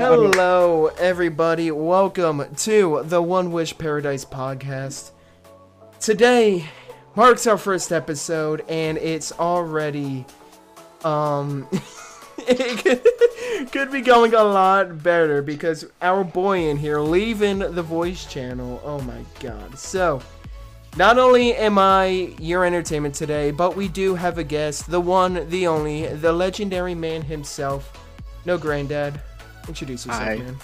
Hello, everybody. Welcome to the One Wish Paradise podcast. Today marks our first episode, and it's already, um, it could, could be going a lot better because our boy in here leaving the voice channel. Oh my god. So, not only am I your entertainment today, but we do have a guest, the one, the only, the legendary man himself. No granddad. Introduce yourself, Hi. man.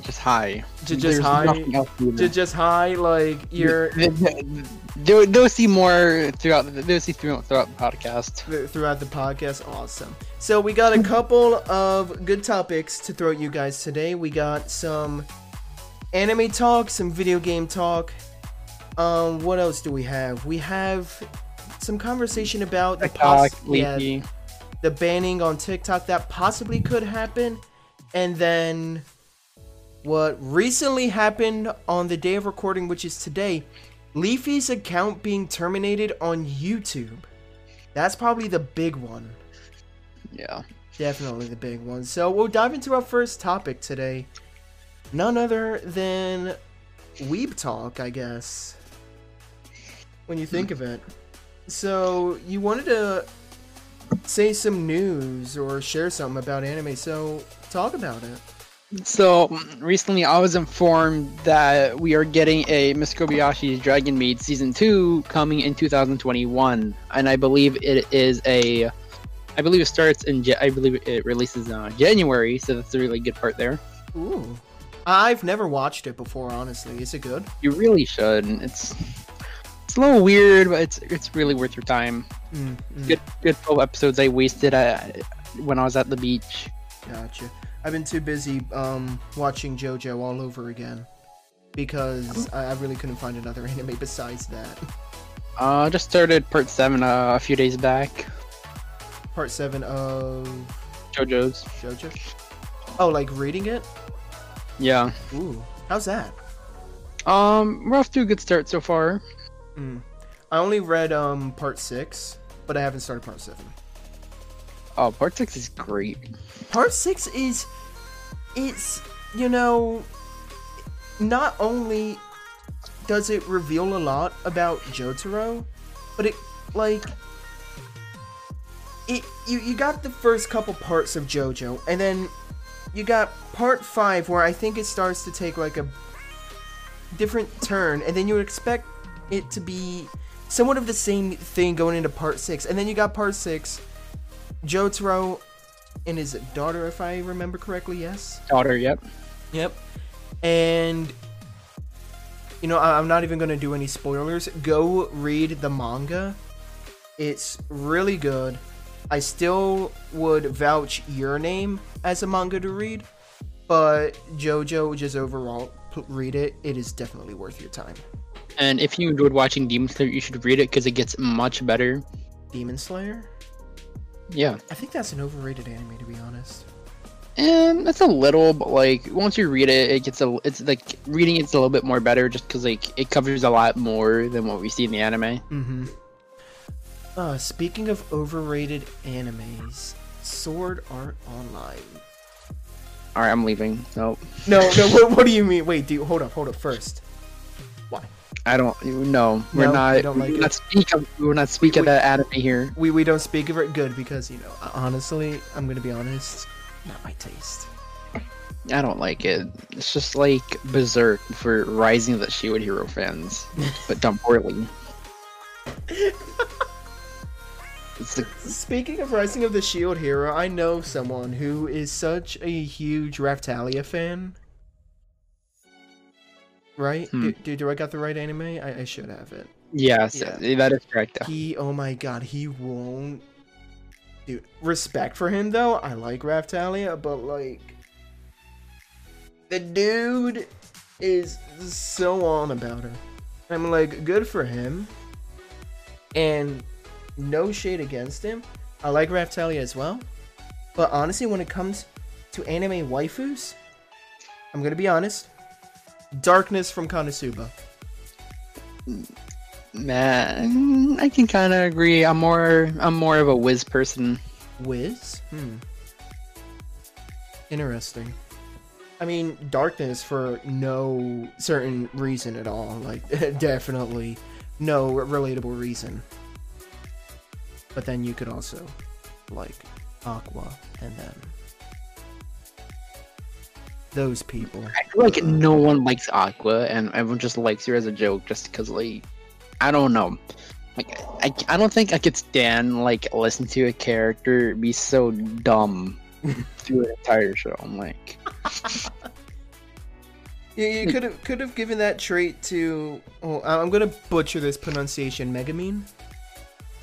Just hi. Ju- just There's hi? nothing else to Ju- Just hi, like you're They'll, they'll see more throughout. They'll see throughout, throughout the podcast. throughout the podcast. Awesome. So we got a couple of good topics to throw at you guys today. We got some anime talk, some video game talk. Um, what else do we have? We have some conversation about the TikTok, yeah. The banning on TikTok that possibly could happen, and then what recently happened on the day of recording, which is today, Leafy's account being terminated on YouTube. That's probably the big one. Yeah. Definitely the big one. So we'll dive into our first topic today. None other than Weeb Talk, I guess. When you think hmm. of it. So you wanted to say some news or share something about anime, so talk about it. So recently, I was informed that we are getting a Miss Kobayashi's Dragon Maid season two coming in 2021, and I believe it is a. I believe it starts in. I believe it releases uh, January, so that's a really good part there. Ooh. I've never watched it before, honestly. Is it good? You really should. It's it's a little weird, but it's it's really worth your time. Mm, mm, Good good 12 episodes I wasted at, when I was at the beach. Gotcha. I've been too busy um, watching JoJo all over again because I, I really couldn't find another anime besides that. Uh, I just started part seven uh, a few days back. Part seven of JoJo's. JoJo. Oh, like reading it? Yeah. Ooh, how's that? Um, we're off to a good start so far. Mm. I only read um part six, but I haven't started part seven. Oh, part six is great. Part six is, it's you know, not only does it reveal a lot about Jotaro, but it like it you you got the first couple parts of JoJo, and then you got part five where I think it starts to take like a different turn, and then you would expect it to be somewhat of the same thing going into part six, and then you got part six, Jotaro and his daughter, if I remember correctly. Yes. Daughter, yep. Yep. And you know, I- I'm not even gonna do any spoilers. Go read the manga. It's really good. I still would vouch your name as a manga to read, but JoJo just overall p- read it. It is definitely worth your time. And if you enjoyed watching Demon Slayer, you should read it because it gets much better. Demon Slayer. Yeah. I think that's an overrated anime, to be honest. And it's a little, but like once you read it, it gets a. It's like reading it's a little bit more better, just because like it covers a lot more than what we see in the anime. Mm-hmm. Uh, speaking of overrated animes, Sword Art Online. All right, I'm leaving. Nope. No, no. What, what do you mean? Wait, do you, hold up, hold up. First, I don't. No, we're No, not. you don't like we're it? not speak. Of, we're not speak of Wait. that anime here. we we don't speak of it. Good because you know, honestly, I'm gonna be honest. Not my taste. I don't like it. It's just like Berserk for Rising of the Shield Hero fans, but done poorly. The, Speaking of Rising of the Shield Hero, I know someone who is such a huge Raphtalia fan. Right? Hmm. Do, do, do I got the right anime? I, I should have it. yes, Yeah. that is correct. He, oh my god, he won't. Dude, respect for him though. I like Raphtalia, but like, the dude is so on about her. I'm like, good for him. And no shade against him. I like Raphtalia as well. But honestly, when it comes to anime waifus, I'm gonna be honest. Darkness from Konosuba. Man, I can kind of agree. I'm more, I'm more of a Wiz person. Wiz? Hmm. Interesting. I mean, darkness for no certain reason at all. Like, definitely no relatable reason. But then you could also like Aqua and then those people. I feel like no one likes Aqua, and everyone just likes her as a joke, just because like I don't know. Like I, I don't think I could stand like listen to a character be so dumb through an entire show. I'm like, Yeah, you could have could have given that trait to. Oh, I'm gonna butcher this pronunciation. Megumin.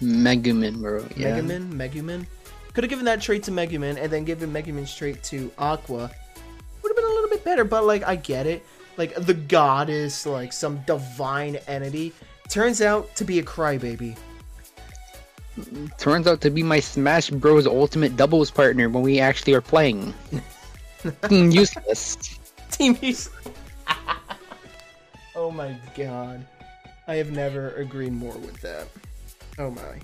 Megumin, bro. Yeah. Megumin. Megumin. Could have given that trait to Megumin and then given Megumin's trait to Aqua. Would have been a little bit better, but like I get it. Like the goddess, like some divine entity, turns out to be a crybaby. Turns out to be my Smash Bros. Ultimate doubles partner when we actually are playing. Fucking Useless. Team Use. oh my god. I have never agreed more with that. Oh my.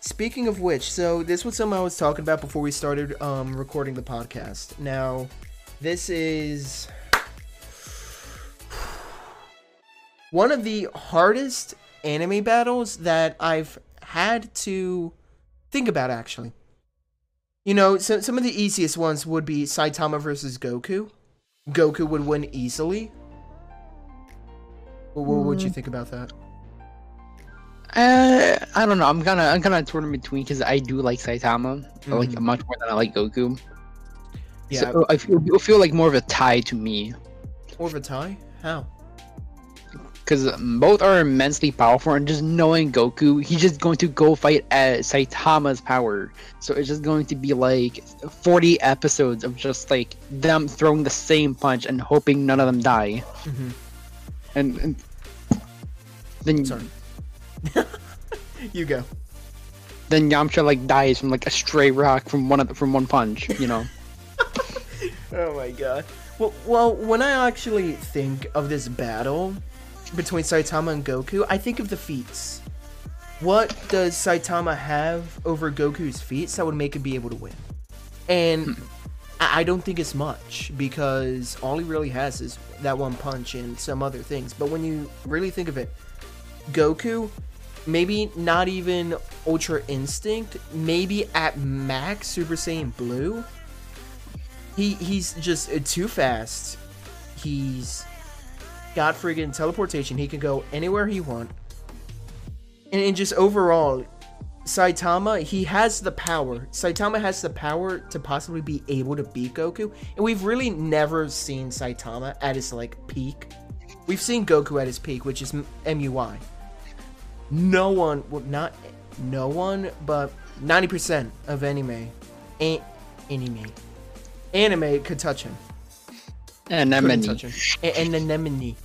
Speaking of which, so this was something I was talking about before we started um, recording the podcast. Now, this is one of the hardest anime battles that I've had to think about actually. You know, so, some of the easiest ones would be Saitama versus Goku. Goku would win easily. What, what would you think about that? Uh, I don't know. I'm kind of I'm kind of torn in between because I do like Saitama I like Mhm. much more than I like Goku. Yeah, So I feel, feel like more of a tie to me or of a tie? How? because both are immensely powerful, and just knowing Goku, he's just going to go fight at Saitama's power. So it's just going to be like 40 episodes of just like them throwing the same punch and hoping none of them die. Mm-hmm. And, and then Sorry. you go. then Yamcha like dies from like a stray rock from one of the, from one punch. You know. Oh my god. Well, well, when I actually think of this battle between Saitama and Goku, I think of the feats. What does Saitama have over Goku's feats that would make him be able to win? And hmm. I I don't think it's much because all he really has is that one punch and some other things. But when you really think of it, Goku, maybe not even Ultra Instinct, maybe at max Super Saiyan Blue. He he's just uh, too fast. He's got friggin' teleportation. He can go anywhere he want. And, and just overall, Saitama, he has the power. Saitama has the power to possibly be able to beat Goku. And we've really never seen Saitama at his like peak. We've seen Goku at his peak, which is MUI. No one, well, not no one, but 90% of anime, ain't anime, anime could touch him. Uh, anemone. touch him. An anemone.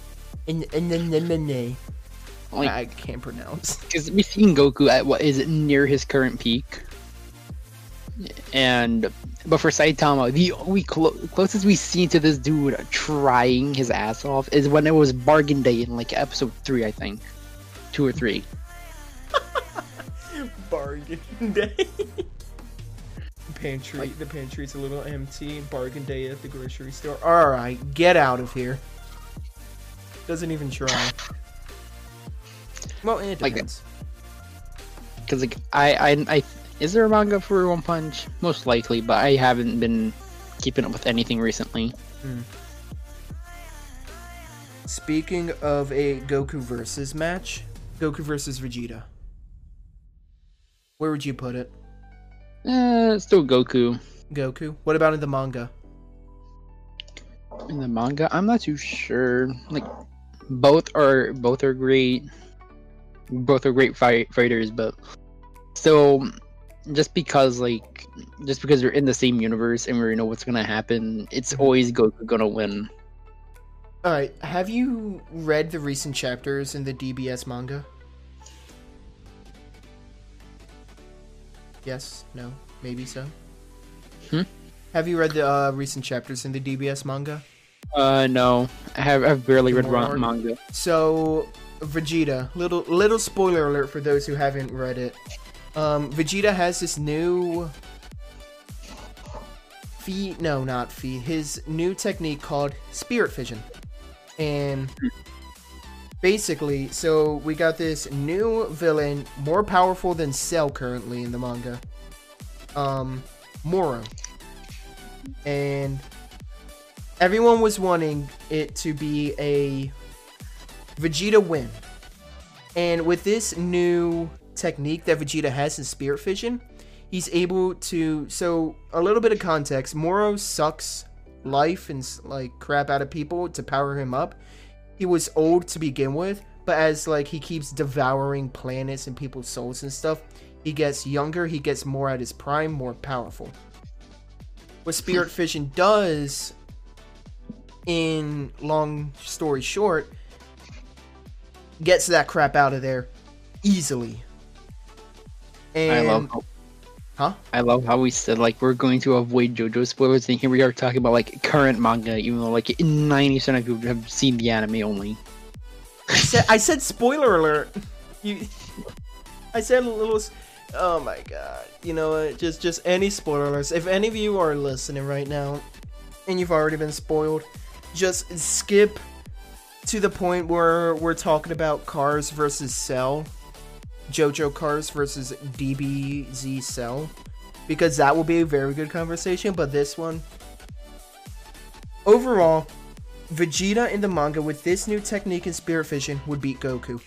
An an anemone. Like, I can't pronounce. because we've seen Goku at what is near his current peak, and but for Saitama, the only clo- closest we've seen to this dude trying his ass off is when it was Bargain Day in like episode three, I think, two or three. Bargain day. Pantry. the pantry's a little empty. Bargain day at the grocery store. All right, get out of here. Doesn't even try. Well, it Like- depends. Because like I, I, I, is there a manga for One Punch? Most likely, but I haven't been keeping up with anything recently. Hmm. Speaking of a Goku versus match, Goku versus Vegeta. Where would you put it? Uh, still Goku Goku. What about in the manga? in the manga. I'm not too sure. Like, both are both are great. Both are great fight fighters, but still, just because like, just because they're in the same universe and we know what's gonna happen, it's always Goku gonna win. All right. Have you read the recent chapters in the DBS manga? Yes. No. Maybe so. Hmm? Have you read the uh, recent chapters in the DBS manga? Uh, no, I have I've barely read More manga. So, Vegeta. Little little spoiler alert for those who haven't read it. Um, Vegeta has this new feed no not feed his new technique called spirit fission and basically so we got this new villain more powerful than cell currently in the manga. Um moro. And everyone was wanting it to be a vegeta win. And with this new technique that vegeta has in spirit fission he's able to so a little bit of context moro sucks life and like crap out of people to power him up he was old to begin with but as like he keeps devouring planets and people's souls and stuff he gets younger he gets more at his prime more powerful. What spirit hmm. fission does in long story short gets that crap out of there easily. And I love huh I love how we said like we're going to avoid JoJo spoilers, and here we are talking about like current manga, even though like ninety percent of people have seen the anime only. I said, I said spoiler alert. You, I said a little. Oh my god! You know what? Just just any spoiler alerts. If any of you are listening right now, and you've already been spoiled, just skip to the point where we're talking about Cars versus Cell, JoJo Cars versus DBZ Cell, because that will be a very good conversation. But this one, overall, Vegeta in the manga with this new technique in Spirit Fission would beat Goku.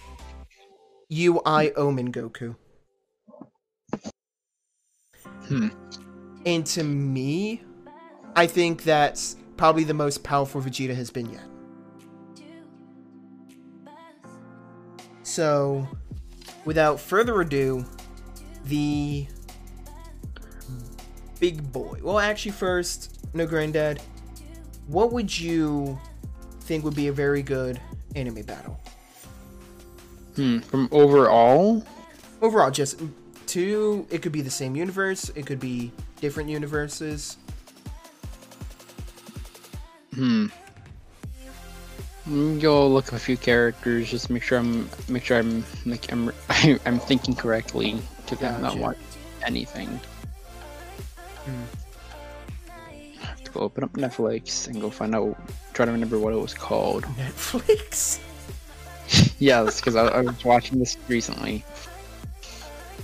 UI Omen Goku. Hmm. And to me, I think that's probably the most powerful Vegeta has been yet. So, without further ado, the big boy. Well, actually, first, no granddad. What would you think would be a very good anime battle? Hmm. From overall, Overall, just two. It could be the same universe. It could be different universes. hmm. Go look up a few characters, just make sure I'm make sure I'm like I'm I'm thinking correctly because I'm not Gotcha. watching anything. Hmm. I have to go open up Netflix and go find out. Try to remember what it was called. Netflix. Yeah, that's because I, I was watching this recently.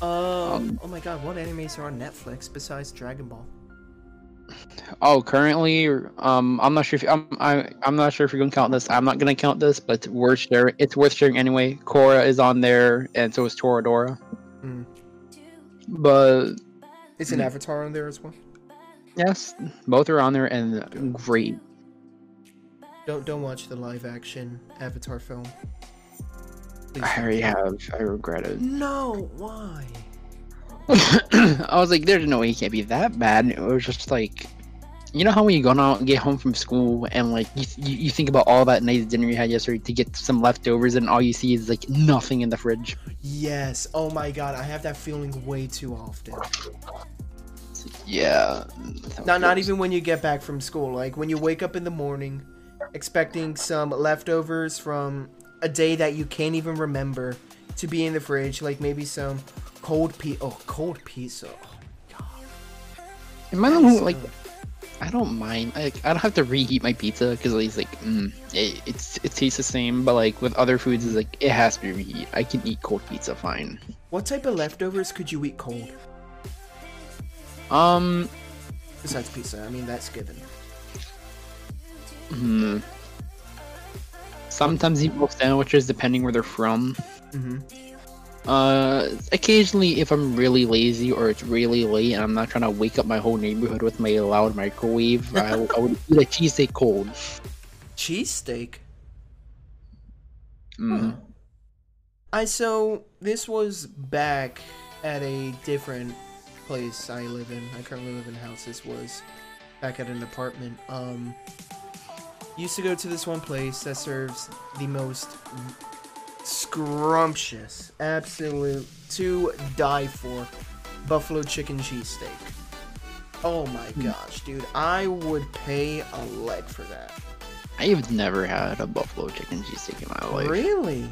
Uh, Um, oh my god, what animes are on Netflix besides Dragon Ball? Oh, currently, um, I'm not sure if I'm I, I'm not sure if you're gonna count this. I'm not gonna count this, but it's worth sharing. It's worth sharing anyway. Korra is on there, and so is Toradora. Hmm. But Is an Hmm. Avatar on there as well? yes, both are on there and great. Don't don't watch the live action Avatar film. Please I already have. I regret it. No, why? I was like, there's no way he can't be that bad. It was just like, you know how when you go out and get home from school and like you, you, you think about all that nice dinner you had yesterday to get some leftovers and all you see is like nothing in the fridge. Yes. Oh my god, I have that feeling way too often. Yeah. Not not even when you get back from school. Like when you wake up in the morning, expecting some leftovers from a day that you can't even remember to be in the fridge. Like maybe some cold pizza. Oh, cold pizza. Oh, Am I the one who, like. I don't mind. Like I don't have to reheat my pizza because it's like mm, it, it's it tastes the same. But like with other foods, it's like it has to be reheat. I can eat cold pizza fine. What type of leftovers could you eat cold Um. besides pizza? I mean, that's given. Hmm. Sometimes eat both sandwiches depending where they're from. hmm Uh, occasionally if I'm really lazy or it's really late and I'm not trying to wake up my whole neighborhood with my loud microwave, I, I would eat a cheesesteak cold. Cheesesteak. Mm. I so this was back at a different place I live in. I currently live in a house. This was back at an apartment. Um, used to go to this one place that serves the most scrumptious, absolute to die for buffalo chicken cheesesteak. Oh my hmm. gosh, dude! I would pay a leg for that. I've never had a buffalo chicken cheesesteak in my life. Really?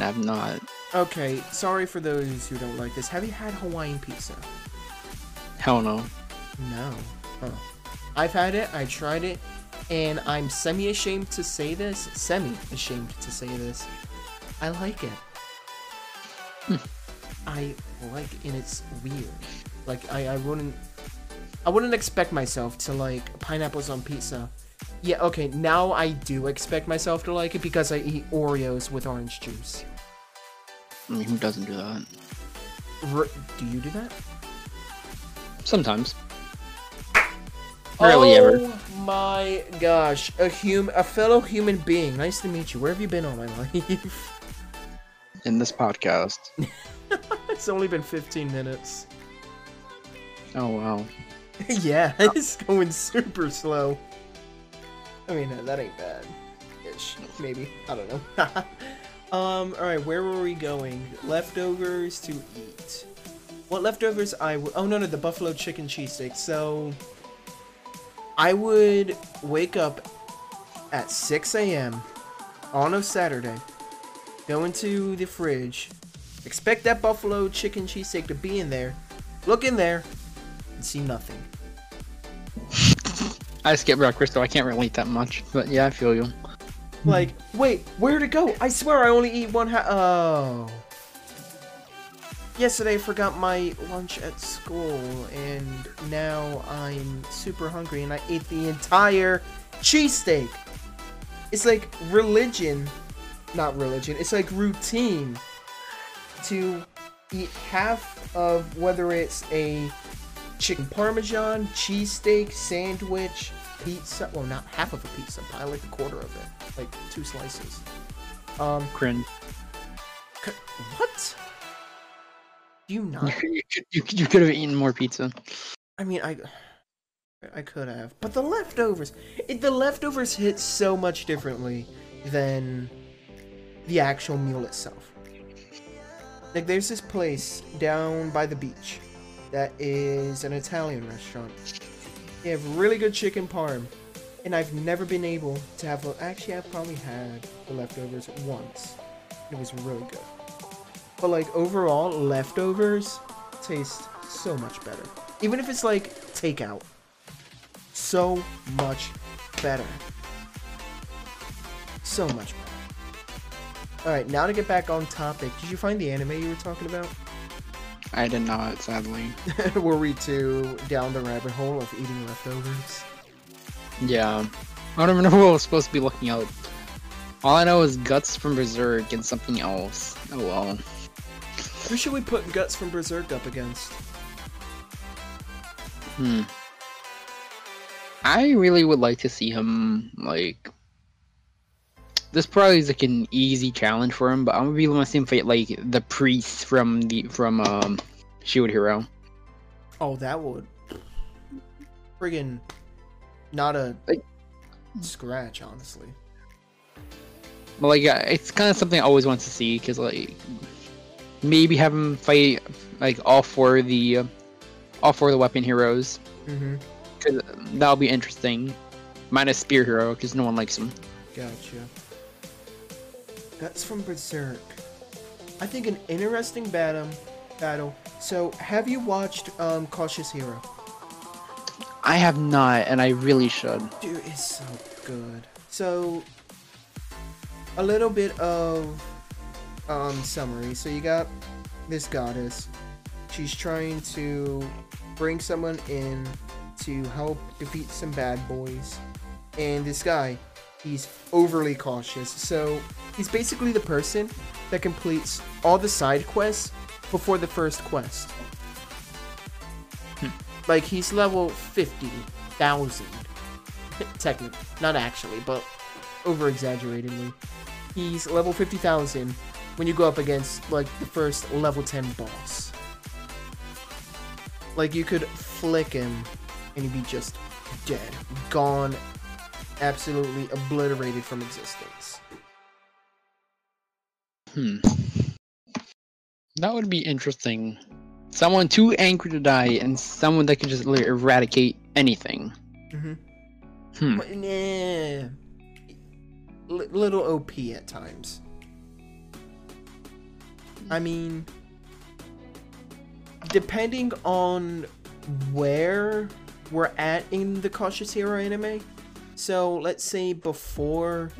I've not. Okay, sorry for those who don't like this. Have you had Hawaiian pizza? Hell no. No. I've had it, I tried it, and I'm semi ashamed to say this. Semi ashamed to say this. I like it. Hmm. I like it, and it's weird. Like I, I wouldn't, I wouldn't expect myself to like pineapples on pizza. Yeah, okay, now I do expect myself to like it because I eat Oreos with orange juice. I mean, who doesn't do that? R- do you do that? Sometimes. Rarely oh ever. my gosh, a hum, a fellow human being. Nice to meet you. Where have you been all my life? In this podcast. it's only been 15 minutes. Oh wow. yeah, it's going super slow. I mean, that ain't bad. Ish, maybe. I don't know. um, alright, where were we going? Leftovers to eat. What leftovers I w- Oh, no, no, the buffalo chicken cheesesteak. So, I would wake up at 6 a.m. on a Saturday, go into the fridge, expect that buffalo chicken cheesesteak to be in there, look in there, and see nothing. I skip breakfast, so I can't relate that much. But yeah, I feel you. Like, wait, where'd it go? I swear I only eat one ha- Oh. Yesterday I forgot my lunch at school, and now I'm super hungry, and I ate the entire cheesesteak. It's like religion, not religion, it's like routine to eat half of whether it's a chicken parmesan, cheesesteak, sandwich, pizza. Well, not half of a pizza, but I like a quarter of it, like two slices. Um, Cringe. what? Do you not? you, could, you, could- you could have eaten more pizza. I mean, I, I could have, but the leftovers, it, the leftovers hit so much differently than the actual meal itself. Like, there's this place down by the beach that is an Italian restaurant. They have really good chicken parm, and I've never been able to have. Actually, I've probably had the leftovers once. It was really good. But like overall, leftovers taste so much better. Even if it's like takeout. So much better. So much better. Alright, now to get back on topic. Did you find the anime you were talking about? I did not, sadly. were we too down the rabbit hole of eating leftovers? Yeah. I don't remember what I was supposed to be looking out. All I know is Guts from Berserk and something else. Oh well. Who should we put Guts from Berserk up against? Hmm. I really would like to see him like. This probably is like an easy challenge for him, but I'm gonna be want to see him fight like the priest from the from um Shield Hero. Oh, that would. Friggin' not a Like- scratch, honestly. But like, uh, it's kind of something I always want to see because like maybe have him fight like all four of the all four of the weapon heroes Mm-hmm. because that'll be interesting. Minus Spear Hero because no one likes him. Gotcha. Guts from Berserk. I think an interesting battle. Battle. So, have you watched um, Cautious Hero? I have not, and I really should. Dude, it's so good. So, a little bit of um, summary. So you got this goddess. She's trying to bring someone in to help defeat some bad boys. And this guy, he's overly cautious. So he's basically the person that completes all the side quests before the first quest. Like he's level 50,000 technically, not actually, but over exaggeratedly. He's level 50,000 when you go up against like the first level 10 boss. Like you could flick him and he'd be just dead, gone, absolutely obliterated from existence. Hmm. That would be interesting. Someone too angry to die, and someone that can just like, eradicate anything. Mm-hmm. Hmm. But, nah, L- little OP at times. I mean, depending on where we're at in the Cautious Hero anime. So let's say before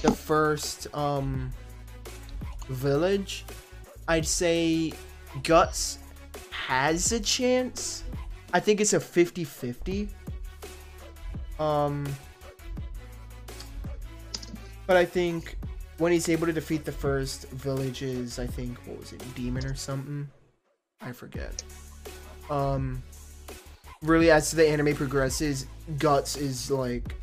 the first um village, I'd say Guts has a chance. I think it's a 50-50. Um but I think when he's able to defeat the first villages, I think what was it, demon or something? I forget. Um really as the anime progresses, Guts is like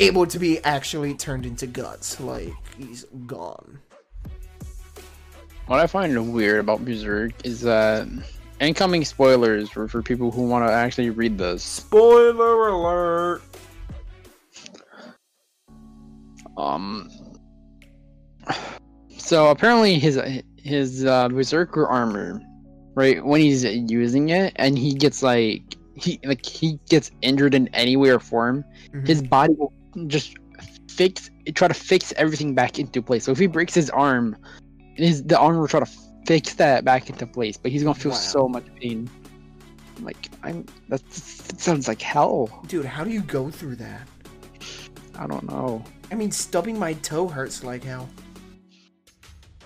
able to be actually turned into Guts. Like he's gone. What I find weird about Berserk is that incoming spoilers for, for people who want to actually read this. Spoiler alert. Um. So apparently his his uh, berserker armor, right? When he's using it, and he gets like he like he gets injured in any way or form, Mhm. his body will just fix try to fix everything back into place. So if he breaks his arm, his the armor will try to fix that back into place, but he's gonna feel Wow. so much pain. Like I'm that sounds like hell. Dude, how do you go through that? I don't know. I mean, stubbing my toe hurts like hell.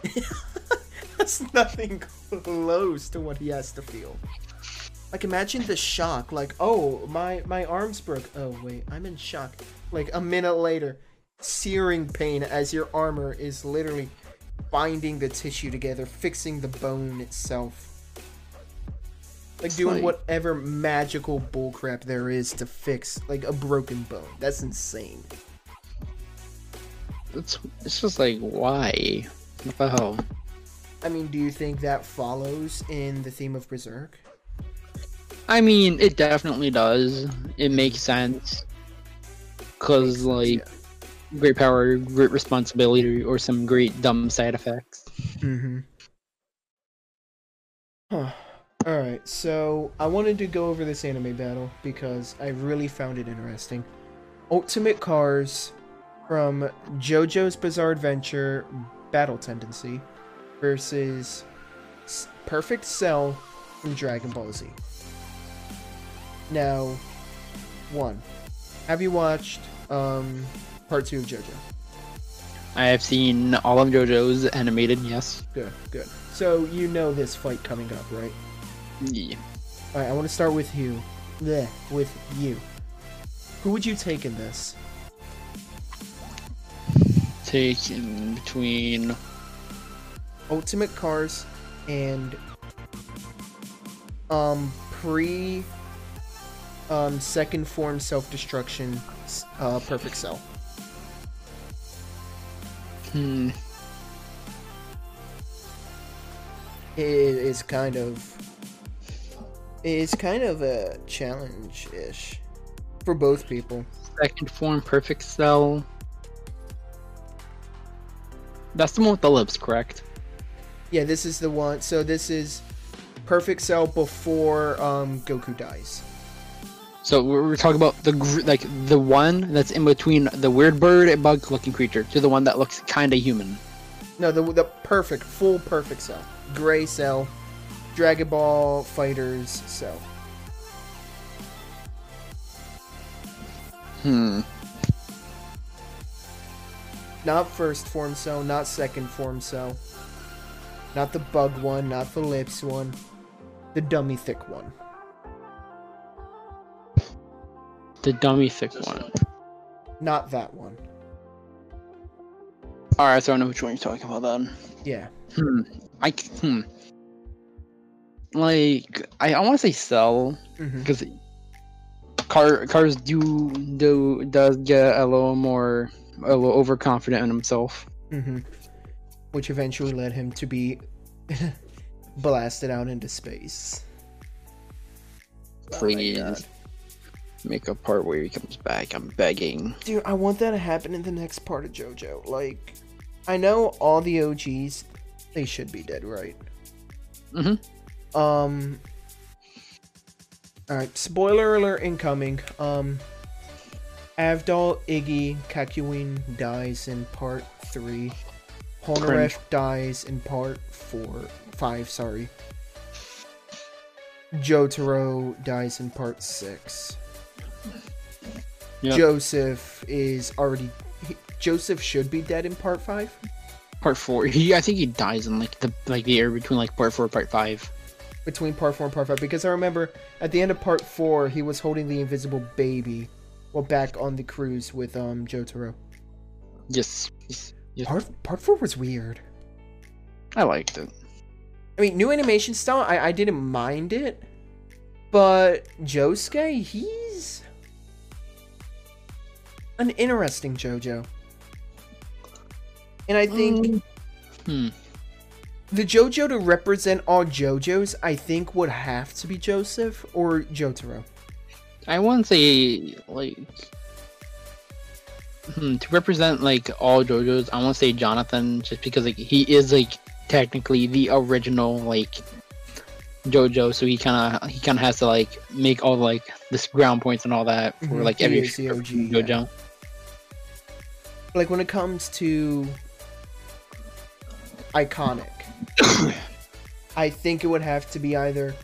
That's nothing close to what he has to feel. Like, imagine the shock. Like, oh, my my arms broke. Oh wait, I'm in shock. Like a minute later, searing pain as your armor is literally binding the tissue together, fixing the bone itself. Like It's doing like- whatever magical bullcrap there is to fix like a broken bone. That's insane. It's it's just like why? What? I mean, do you think that follows in the theme of Berserk? I mean, it definitely does. It makes sense. Cause like great power, great responsibility, or some great dumb side effects. Mm-hmm. Huh. Alright, so I wanted to go over this anime battle because I really found it interesting. Ultimate Cars from JoJo's Bizarre Adventure Battle Tendency versus Perfect Cell from Dragon Ball Z. Now, one, have you watched um, part two of JoJo? I have seen all of JoJo's animated. Yes. Good, good. So you know this fight coming up, right? Yeah. All right, I want to start with you. Bleh, with you. Who would you take in this? Take in between. Ultimate Cars and um pre um second form self-destruction uh perfect cell. Hmm. It is kind of it's kind of a challenge-ish for both people. Second form, perfect cell. That's the one with the lips, correct? Yeah, this is the one. So this is perfect cell before um Goku dies. So we're, talking about the gr- like the one that's in between the weird bird and bug-looking creature to the one that looks kind of human. No, the the perfect, full perfect cell. Gray cell, Dragon Ball Fighters cell. Hmm. Not first form cell, not second form cell. Not the bug one, not the lips one. The dummy thick one. The dummy thick one. Not that one. All right, so I know which one you're talking about then. Yeah. Hmm. I c- hmm. Like I, I want to say cell because car cars do do does get a little more a little overconfident in himself. hmm Which eventually led him to be blasted out into space. Oh Please God. make a part where he comes back. I'm begging. Dude, I want that to happen in the next part of JoJo. Like, I know all the OGs, they should be dead, right? Mhm. Um. Alright, spoiler alert incoming. Um. Avdol, Iggy, Kakyoin dies in part 3. Polnareff dies in part 4. 5, sorry. Jotaro dies in part six. Yep. Joseph is already. he- Joseph should be dead in part five. Part four. He, I think he dies in like the like the area between like part four and part five. between part four and part five because I remember at the end of part four he was holding the invisible baby while back on the cruise with um Jotaro. Yes. yes, yes. Part part four was weird. I liked it. I mean, new animation style, I, I didn't mind it, but Josuke, he's an interesting JoJo, and I think Hmm. the JoJo to represent all JoJos, I think would have to be Joseph or Jotaro. I wouldn't say like hmm, to represent like all JoJo's. I won't say Jonathan just because like he is like technically the original like JoJo, so he kind of he kind of has to like make all like this ground points and all that for Mhm, like every is the OG, yeah. JoJo. like when it comes to iconic i think it would have to be either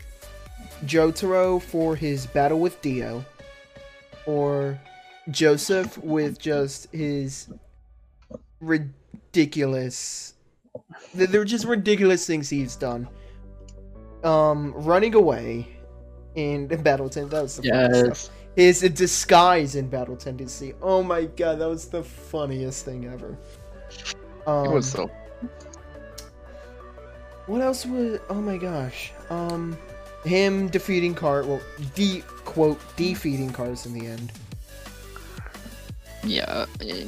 jotaro for his battle with dio or joseph with just his ridiculous. They're just ridiculous things he's done um running away in battle tent that was the funniest stuff Yes. is a disguise in battle tendency. Oh my god, that was the funniest thing ever. Um, It was so. what else was? Oh my gosh. Um, him defeating Cars. Well, de quote defeating Cars in the end. Yeah. eh,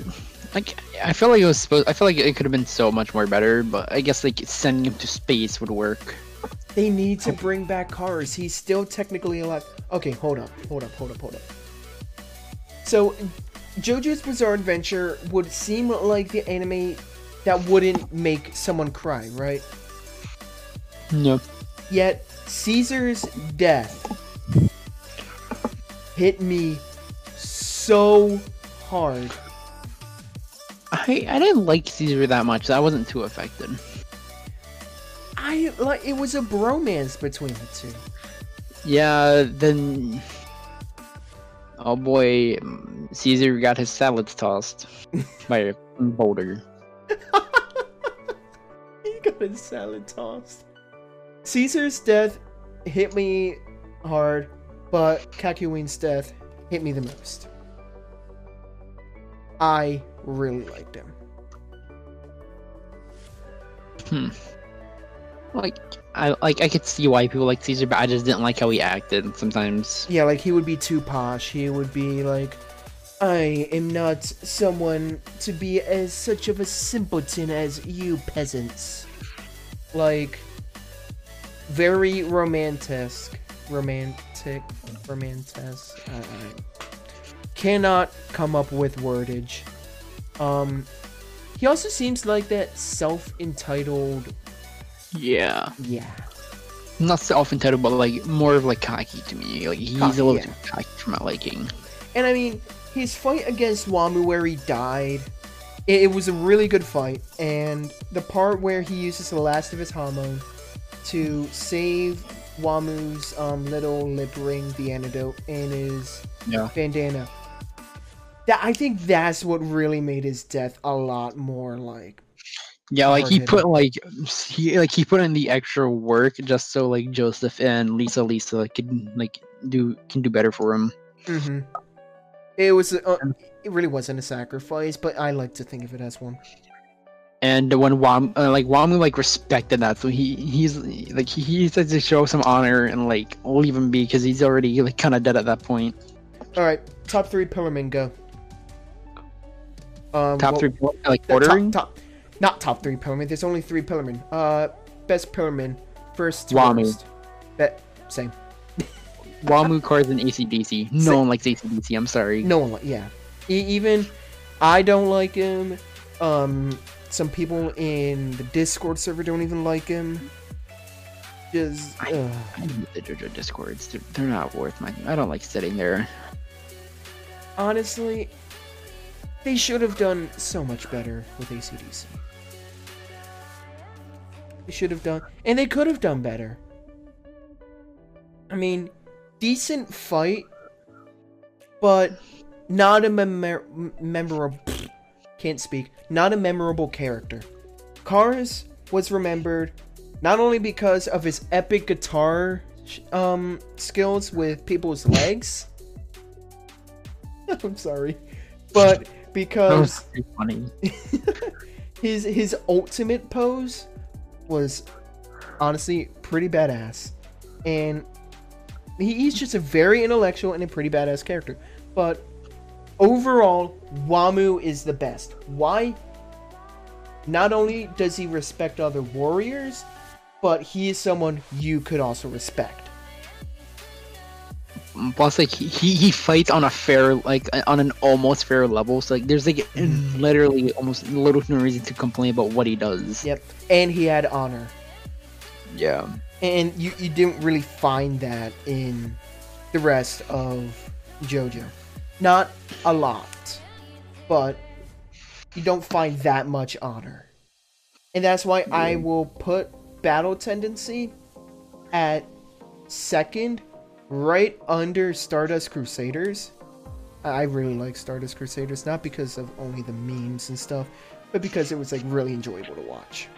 Like I feel like it was supposed. I feel like it could have been so much more better, but I guess like sending him to space would work. They need to bring back Cars. He's still technically alive. Okay, hold up, hold up, hold up, hold up. So, JoJo's Bizarre Adventure would seem like the anime that wouldn't make someone cry, right? No. Yet Caesar's death hit me so hard. I I didn't like Caesar that much. I wasn't too affected. I like it was a bromance between the two. Yeah. Then. Oh boy, Caesar got his salads tossed by a boulder. he got his salad tossed. Caesar's death hit me hard, but Kakyoin's death hit me the most. I really liked him. Hmm. Like I like I could see why people like Caesar, but I just didn't like how he acted sometimes. Yeah, like he would be too posh. He would be like, I am not someone to be as such of a simpleton as you peasants. Like, very romantic. Romantic. Romantic. I, I cannot come up with wordage. Um, he also seems like that self entitled. Yeah. Yeah. Not self entitled, but like more of like cocky to me. Like he's Cocky, a little yeah. too cocky for my liking. And I mean, his fight against Wamuu where he died, it, it was a really good fight. And the part where he uses the last of his Hamon to save Wamuu's um, little lip ring, the antidote, and his Yeah. bandana. That I think that's what really made his death a lot more like. Yeah, like he put like he like he put in the extra work just so like Joseph and Lisa Lisa could like do can do better for him. hmm It was. Uh, it really wasn't a sacrifice, but I like to think of it as one. And when Wam uh, like Wamuu like respected that, so he he's like he, he said to show some honor and like leave him be because he's already like kind of dead at that point. All right, top three Pillarmen go. Um, Top well- three like ordering. Top, top, not top three Pillarmen. There's only three Pillarmen. Uh, best Pillarmen, first Wamuu. Bet same. Wamuu cars and ACDC. No Sa- one likes ACDC. I'm sorry. No one like yeah. E- even I don't like him. Um, some people in the Discord server don't even like him. Just I-. I the JoJo discords. They're, they're not worth my. I don't like sitting there. honestly, they should have done so much better with ACDC. They should have done, and they could have done better. I mean, decent fight, but not a memor- memorable. Can't speak. Not a memorable character. Cars was remembered not only because of his epic guitar um, skills with people's legs. I'm sorry, but because funny. his his ultimate pose was honestly pretty badass, and he, he's just a very intellectual and a pretty badass character. But overall, Wamuu is the best. Why? Not only does he respect other warriors, but he is someone you could also respect. Plus, like he, he fights on a fair, like on an almost fair level. So like, there's like mm. literally almost little no reason to complain about what he does. Yep, and he had honor, Yeah. and you you didn't really find that in the rest of JoJo. Not a lot, but you don't find that much honor, and that's why I will put battle tendency at second, right under Stardust Crusaders. I I really like Stardust Crusaders, not because of only the memes and stuff, but because it was like really enjoyable to watch.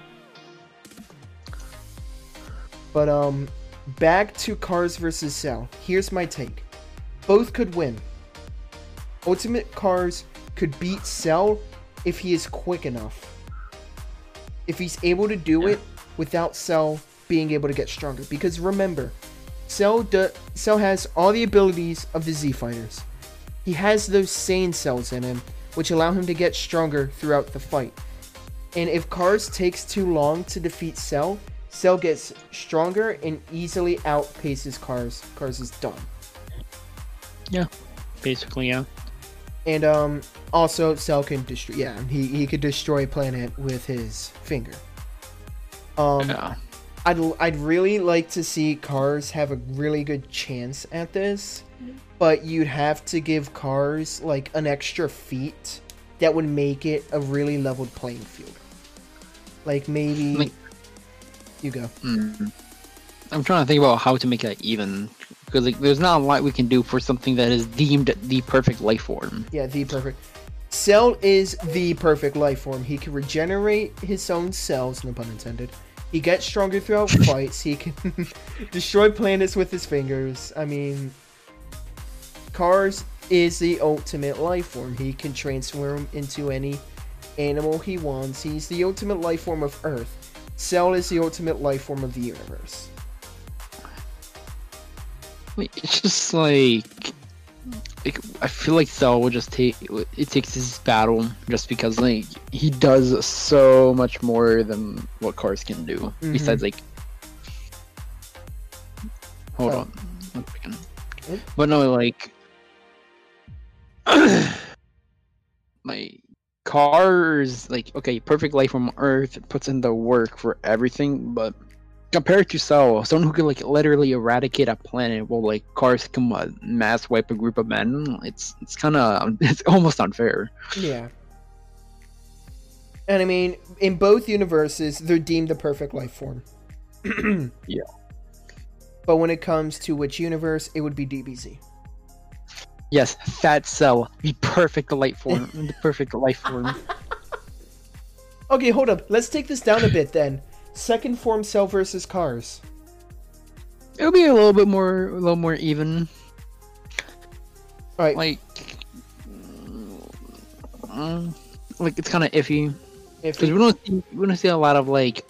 But um, back to Cars versus Cell. Here's my take: both could win. Ultimate Cars could beat Cell if he is quick enough. If he's able to do it without Cell being able to get stronger. Because remember, Cell do- Cell has all the abilities of the Z fighters. He has those Saiyan cells in him, which allow him to get stronger throughout the fight. And if Cars takes too long to defeat Cell, Cell gets stronger and easily outpaces Cars. Cars is done. Yeah, basically, yeah. And um, also Cell can destroy. Yeah, he he could destroy a planet with his finger. Um, Yeah. I'd I'd really like to see Cars have a really good chance at this, but you'd have to give Cars like an extra feat that would make it a really leveled playing field. Like maybe Like- you go. Mm. I'm trying to think about how to make that even, because like, there's not a lot we can do for something that is deemed the perfect life form. Yeah, the perfect. Cell is the perfect life form. He can regenerate his own cells, no pun intended. He gets stronger throughout fights. He can destroy planets with his fingers. I mean, Cars is the ultimate life form. He can transform into any animal he wants. He's the ultimate life form of Earth. Cell is the ultimate life form of the universe. It's just like, like I feel like Cell would just take it takes his battle just because like he does so much more than what Cars can do. Mhm. Besides like, hold Oh. on, one second. What? but no, like, like Cars like okay, perfect life from Earth puts in the work for everything, but compared to Cell, someone who can like literally eradicate a planet while like cars can uh, mass wipe a group of men, it's it's kind of it's almost unfair. Yeah. And I mean, in both universes, they're deemed the perfect life form. Yeah. But when it comes to which universe, it would be DBZ. Yes, Fat Cell, the perfect life form, the perfect life form. Okay, hold up. Let's take this down a bit then. Second form cell versus cars. It'll be a little bit more, a little more even. All right. Like, mm, like it's kind of iffy. if Because we don't see, we don't see a lot of like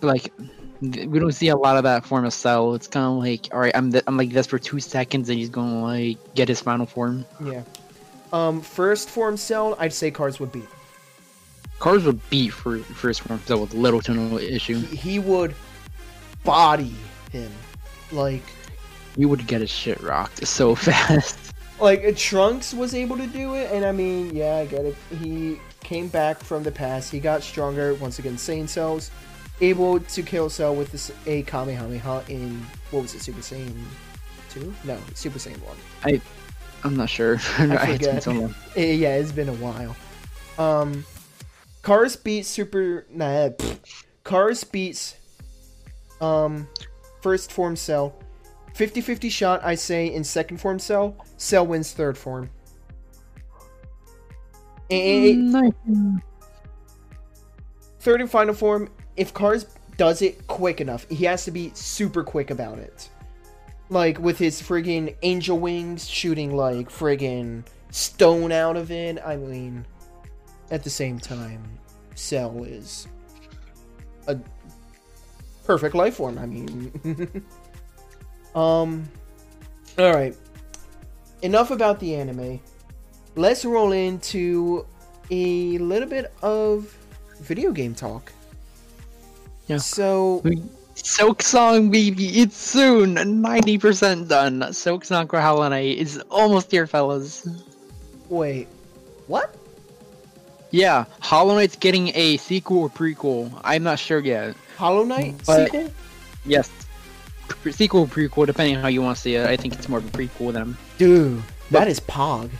like we don't see a lot of that form of cell. It's kind of like all right, I'm th- I'm like this for two seconds, and he's gonna like get his final form. yeah. Um, first form cell, I'd say cars would beat. Cars would beat for first form cell with little to no issue. He, he would body him. Like, He would get his shit rocked so fast. like Trunks was able to do it, and I mean, yeah, I get it. He came back from the past. He got stronger. Once again, Saiyan cells, able to kill Cell with this a Kamehameha in what was it, Super Saiyan two? No, Super Saiyan one. I, I'm not sure. it's been forget. so long. Eh, yeah, it's been a while. Um, Cars beats Super. Nah, pfft. Cars beats um, first form Cell 50-50 shot, I say in second form Cell, Cell wins third form. And Nice. third and final form, if Cars does it quick enough, he has to be super quick about it. Like with his friggin' angel wings shooting like friggin' stone out of it. I mean, at the same time, Cell is a perfect life form. I mean, um, all right. Enough about the anime. Let's roll into a little bit of video game talk. Yeah. So Silksong, baby, it's soon. 90% done. Silksong Hollow is almost here, fellas. wait, what? Yeah, Hollow Knight's getting a sequel or prequel. I'm not sure yet. Hollow Knight But- sequel? Yes. Pre- sequel or prequel, depending on how you want to see it. I think it's more of a prequel than. Dude, that is Pog.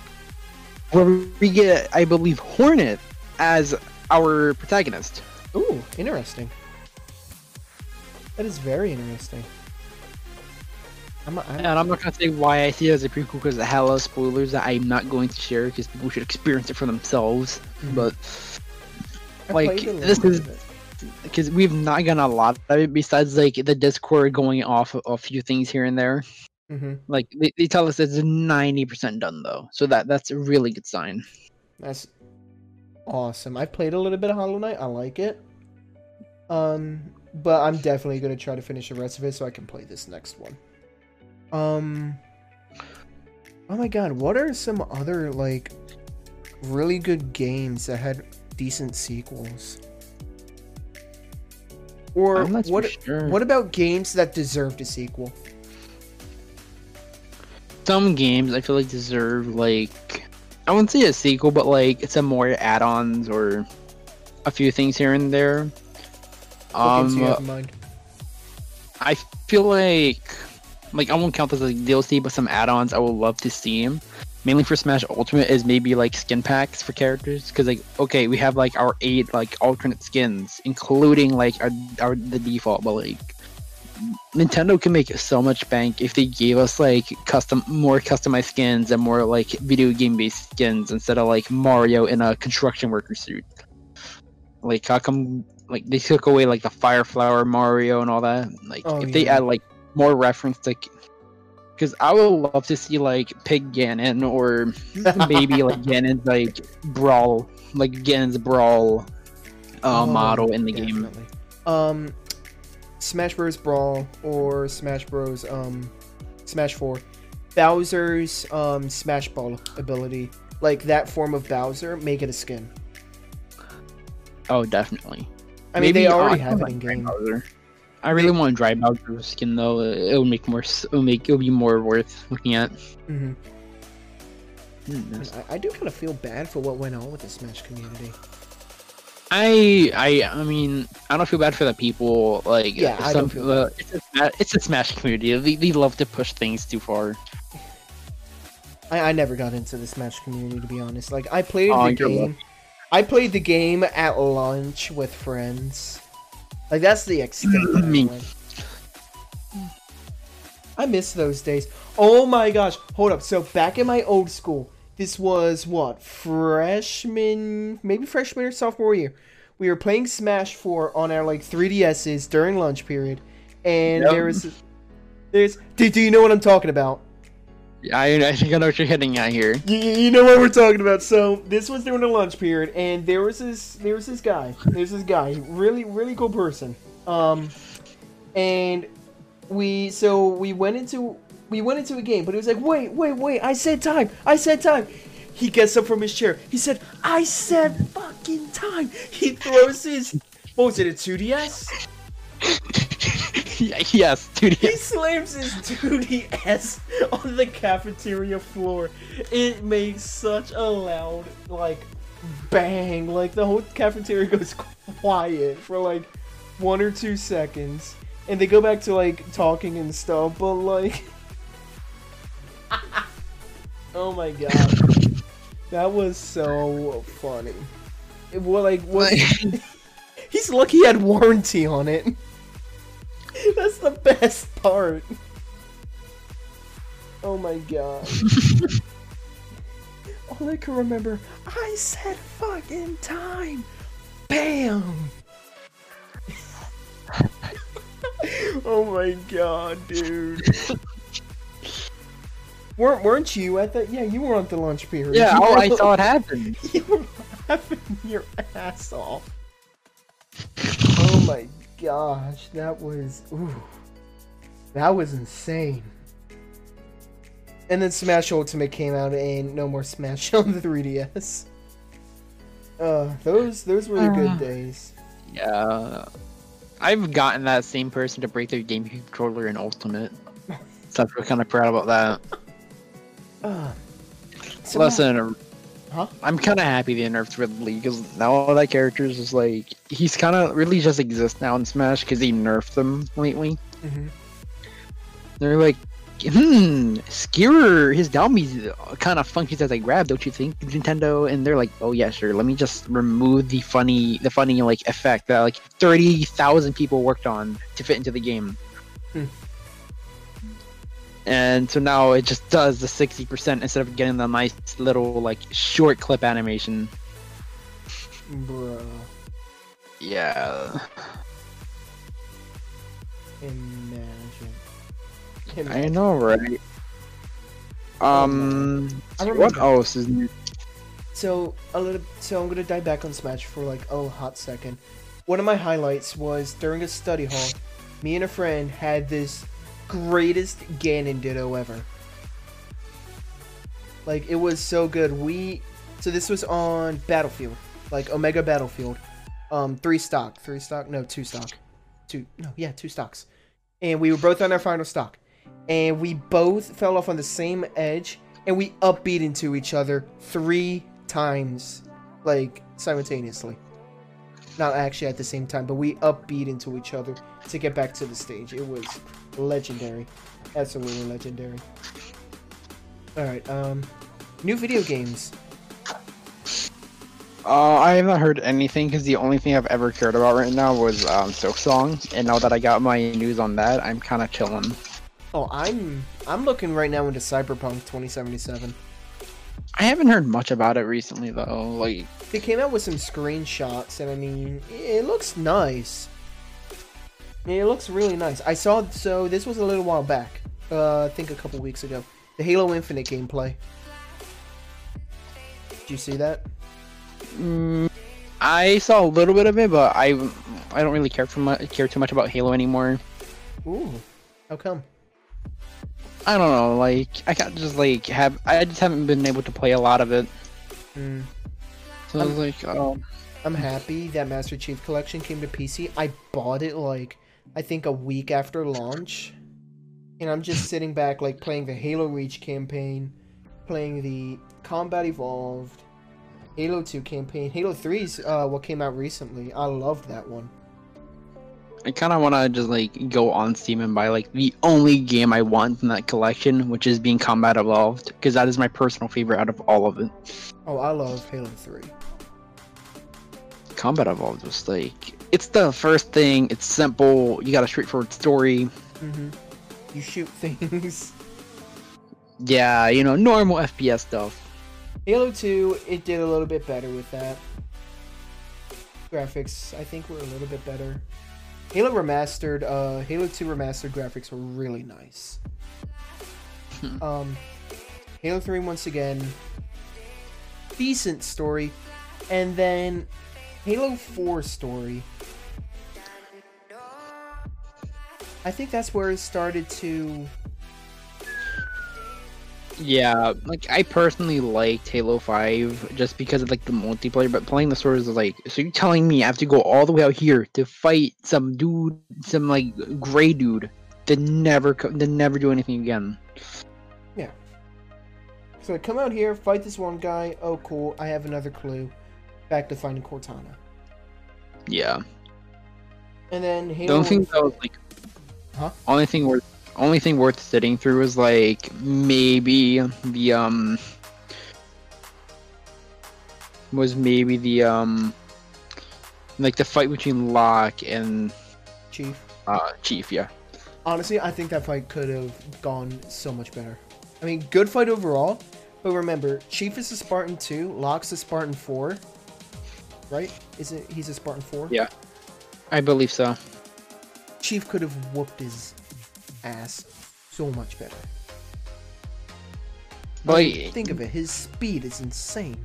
Where we get, I believe, Hornet as our protagonist. Ooh, interesting. That is very interesting. I'm, I'm, And I'm not gonna say why I see it as a prequel because it a lot of spoilers that I'm not going to share because people should experience it for themselves. Mhm. But like, played a little this is- because we've not gotten a lot of it besides like the Discord going off a few things here and there. Mhm. Like they, they tell us it's 90% done though, so that that's a really good sign. That's awesome. I played a little bit of Hollow Knight. I like it. Um, but I'm definitely gonna try to finish the rest of it so I can play this next one. Um. Oh my god, what are some other like really good games that had decent sequels? Or I'm not so what? sure. What about games that deserved a sequel? Some games I feel like deserve like I wouldn't say a sequel, but like some more add-ons or a few things here and there. What Um, you have in mind? I feel like like I won't count this as like DLC, but some add-ons I would love to see. them. Mainly for Smash Ultimate is maybe like skin packs for characters, because like okay, we have like our eight like alternate skins, including like our, our the default, but like Nintendo can make so much bank if they gave us like custom more customized skins and more like video game based skins instead of like Mario in a construction worker suit. Like how come like they took away like the fire flower Mario and all that? Like Oh, if they add like more reference like because I would love to see like Pig Ganon or maybe like Ganon's like brawl like Ganon's brawl uh, Oh, model in the game. Um, Smash Bros. Brawl or Smash Bros. Um, Smash Four, Bowser's um Smash Ball ability, like that form of Bowser, make it a skin. Oh, definitely. I mean, Maybe they already have it in game. Bowser. I really want to Dry Bowser skin though. It would make more. It would make. It would be more worth looking at. hmm Hmm, I, I do kind of feel bad for what went on with the Smash community. I I I mean I don't feel bad for the people like Yeah, I don't feel uh, it's a it's a Smash community. They, they love to push things too far. I, I never got into the Smash community to be honest. Like I played Oh, the game. I played the game at lunch with friends. Like that's the extent that I Me. went. I miss those days. Oh my gosh. Hold up. So back in my old school, this was what? Freshman maybe freshman or sophomore year. We were playing Smash 4 on our like 3DSs during lunch period. And Yep. there was there's do, do you know what I'm talking about? I I think I know what you're hitting at here. You, you know what we're talking about. So this was during the lunch period, and there was this there was this guy. There's this guy, really really cool person. Um, and we so we went into we went into a game, but he was like, wait wait wait, I said time, I said time. He gets up from his chair. He said, I said fucking time. He throws his what was it a 2DS? yes, dude. He slams his 2DS on the cafeteria floor. It makes such a loud, like, bang. Like, the whole cafeteria goes quiet for, like, one or two seconds. And they go back to, like, talking and stuff, but, like. oh my god. That was so funny. It was, like, what. He's lucky he had warranty on it. That's the best part. Oh my god. All I can remember, I said fucking time. Bam. oh my god, dude. weren't weren't you at the? Yeah, you were at the lunch period. Yeah, You oh, I saw it happen. You were laughing your ass off. Oh my gosh, that was ooh, that was insane. And then Smash Ultimate came out, and no more Smash on the 3DS. Uh, those those were the Uh. good days. Yeah. I've gotten that same person to break their GameCube controller in Ultimate. So I feel kind of proud about that. Uh, so- Listen, Huh? I'm kind of happy they nerfed Ridley because now all that character is just like he's kind of really just exists now in Smash because they nerfed them lately. Mhm. They're like, hmm, Skewer, his down kind of functions as a grab, don't you think, Nintendo? And they're like, oh yeah, sure. Let me just remove the funny, the funny like effect that like thirty thousand people worked on to fit into the game. Hmm. And so now it just does the sixty percent instead of getting the nice little like short clip animation. Bruh. Yeah, Imagine. I know, right? Um, I what else is new? So a little. So I'm gonna dive back on Smash for like a hot second. One of my highlights was during a study hall. Me and a friend had this greatest Ganon Ditto ever. Like it was so good. We so this was on Battlefield, like Omega Battlefield. Um, three stock, three stock, no, two stock, two, no, yeah, two stocks. And we were both on our final stock, and we both fell off on the same edge, and we upbeat into each other three times, like simultaneously. Not actually at the same time, but we upbeat into each other to get back to the stage. It was legendary, absolutely legendary. All right, um, new video games. Uh, I have not heard anything because the only thing I've ever cared about right now was um, Silksong, and now that I got my news on that, I'm kind of chilling. Oh, I'm I'm looking right now into Cyberpunk 2077. I haven't heard much about it recently though. Like, They came out with some screenshots, and I mean, it looks nice. It looks really nice. I saw so this was a little while back. Uh, I think a couple weeks ago. The Halo Infinite gameplay. Did you see that? mm, I saw a little bit of it, but I I don't really care for much care too much about Halo anymore. Ooh, how come? I don't know. Like, I got just like have I just haven't been able to play a lot of it. Hmm. So I was like, oh, I'm happy that Master Chief Collection came to PC. I bought it like I think a week after launch. And I'm just sitting back like playing the Halo Reach campaign, playing the Combat Evolved, Halo 2 campaign. Halo 3's uh what came out recently. I loved that one. I kind of want to just like go on Steam and buy like the only game I want in that collection, which is being Combat Evolved, because that is my personal favorite out of all of it. Oh, I love Halo 3. Combat Evolved was like it's the first thing. It's simple. You got a straightforward story. Mhm. You shoot things. Yeah, you know, normal FPS stuff. Halo 2, it did a little bit better with that. Graphics, I think, were a little bit better. Halo Remastered, uh, Halo 2 Remastered graphics were really nice. Hmm. um, Halo 3, once again, decent story. And then Halo 4 story. I think that's where it started to. Yeah, like I personally liked Halo Five just because of like the multiplayer, but playing the stories is like, so you're telling me I have to go all the way out here to fight some dude, some like gray dude that never, that never do anything again. Yeah. So I come out here, fight this one guy. Oh, cool. I have another clue. Back to finding Cortana. Yeah. And then The only thing that was like, Huh? only thing worth, only thing worth sitting through was like maybe the um, was maybe the um, like the fight between Locke and Chief. uh Chief. Yeah. Honestly, I think that fight could have gone so much better. I mean, good fight overall. But remember, Chief is a Spartan 2, Locke's a Spartan 4. Right? Is it he's a Spartan 4? Yeah. I believe so. Chief could have whooped his ass so much better. I But mean, think of it, his speed is insane.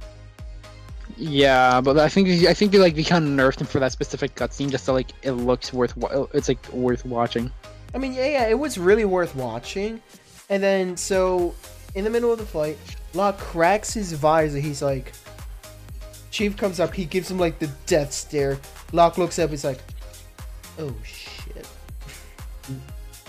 yeah, but I think I think they like they kind of nerfed him for that specific cutscene just so like it looks worth it's like worth watching. I mean, yeah, yeah, it was really worth watching. And then, so, in the middle of the fight, Locke cracks his visor. He's like, Chief comes up, he gives him like the death stare. Locke looks up, he's like, oh shit.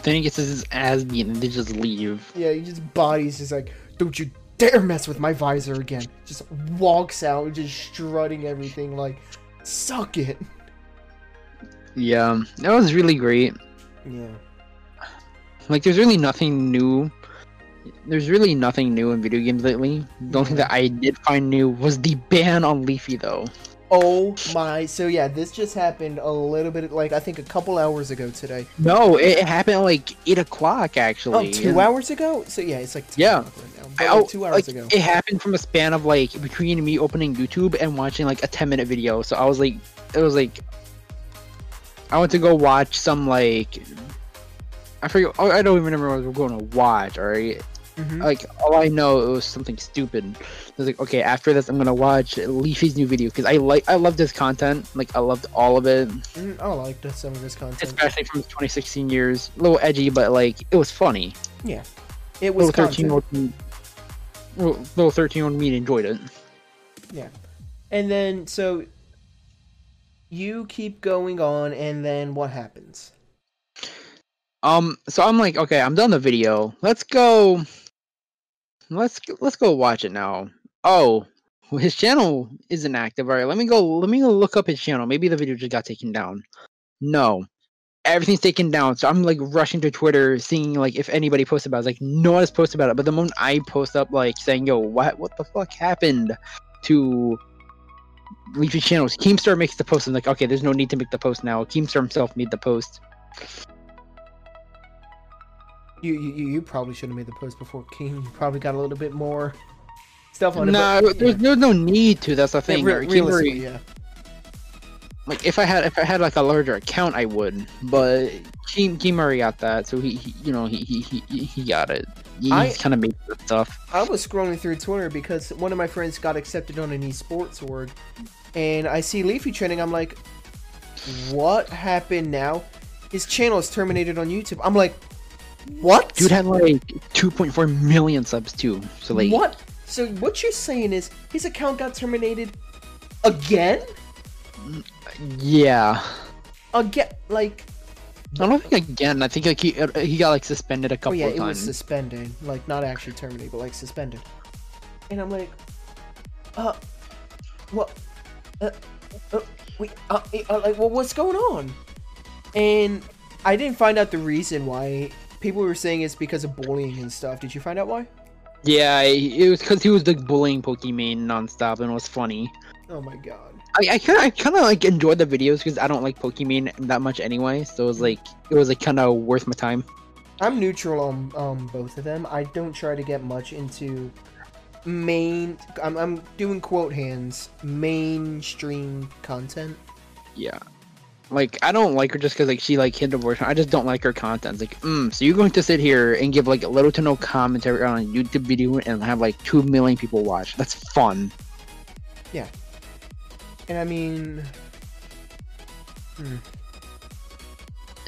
Then he gets his ass beaten and they just leave. Yeah, he just bodies, he's like, don't you dare mess with my visor again. Just walks out, just strutting everything, like, suck it. Yeah, that was really great. Yeah. Like, there's really nothing new. There's really nothing new in video games lately. The only thing that I did find new was the ban on Leafy, though. Oh my, so yeah, this just happened a little bit, like, I think a couple hours ago today. No, it happened like eight o'clock Oh, actually. two and- hours ago? So yeah, it's like 10 Yeah. o'clock right now, but, I- like, oh, two hours like, ago. It happened from a span of like between me opening YouTube and watching like a ten minute video. So I was like, it was like, I went to go watch some like, I forget. oh, I don't even remember what we are going to watch. All right, Mhm. like all I know it was something stupid. I was like, okay, after this, I'm gonna watch Leafy's new video because I like, I loved his content. Like I loved all of it, Mm, I liked some of his content. especially from his 2016 years. A little edgy, but like it was funny. Yeah, it was Little 13 year content. old, little 13 year old me enjoyed it. Yeah, and then, so you keep going on, and then what happens? Um, so I'm like, okay, I'm done the video. Let's go. Let's let's go watch it now. Oh, his channel isn't active. All right, let me go. Let me go look up his channel. Maybe the video just got taken down. No, everything's taken down. So I'm like rushing to Twitter, seeing like if anybody posted about. it. Like, no one has posted about it. But the moment I post up, like saying, "Yo, what what the fuck happened to Leafy channels?" Keemstar makes the post. I'm like, okay, there's no need to make the post now. Keemstar himself made the post. You you, you- probably should have made the post before King. You probably got a little bit more stuff on it. No, but, there's, there's no need to. That's the yeah, thing. re- Or Keem realistically, yeah. like if I had if I had like a larger account, I would. But King, Keem Murray got that, so he, he you know he he he, he got it. He, kind of made stuff. I was scrolling through Twitter because one of my friends got accepted on an esports org, and I see Leafy trending. I'm like, what happened now? His channel is terminated on YouTube. I'm like, what? Dude had like 2.4 million subs too. So like, what? So what you're saying is his account got terminated again? yeah. Again? Like, I don't think again. I think like he uh, he got like suspended a oh couple yeah, of it was times. suspended. Like not actually terminated, but like suspended. And I'm like, uh, what? Uh, uh, wait, uh, uh, like, well, what's going on? And I didn't find out the reason why. People were saying it's because of bullying and stuff. Did you find out why? yeah, it was because he was like bullying Pokimane nonstop and it was funny. Oh my god. I I kind of I kind of like enjoyed the videos because I don't like Pokimane that much anyway. So it was like it was like kind of worth my time. I'm neutral on um, both of them. I don't try to get much into main. I'm, I'm doing quote hands mainstream content. Yeah. Like I don't like her just because like she like hit abortion. I just don't like her content. It's like, mm, so you're going to sit here and give like little to no commentary on a YouTube video and have like two million people watch. That's fun. Yeah, and I mean, hmm.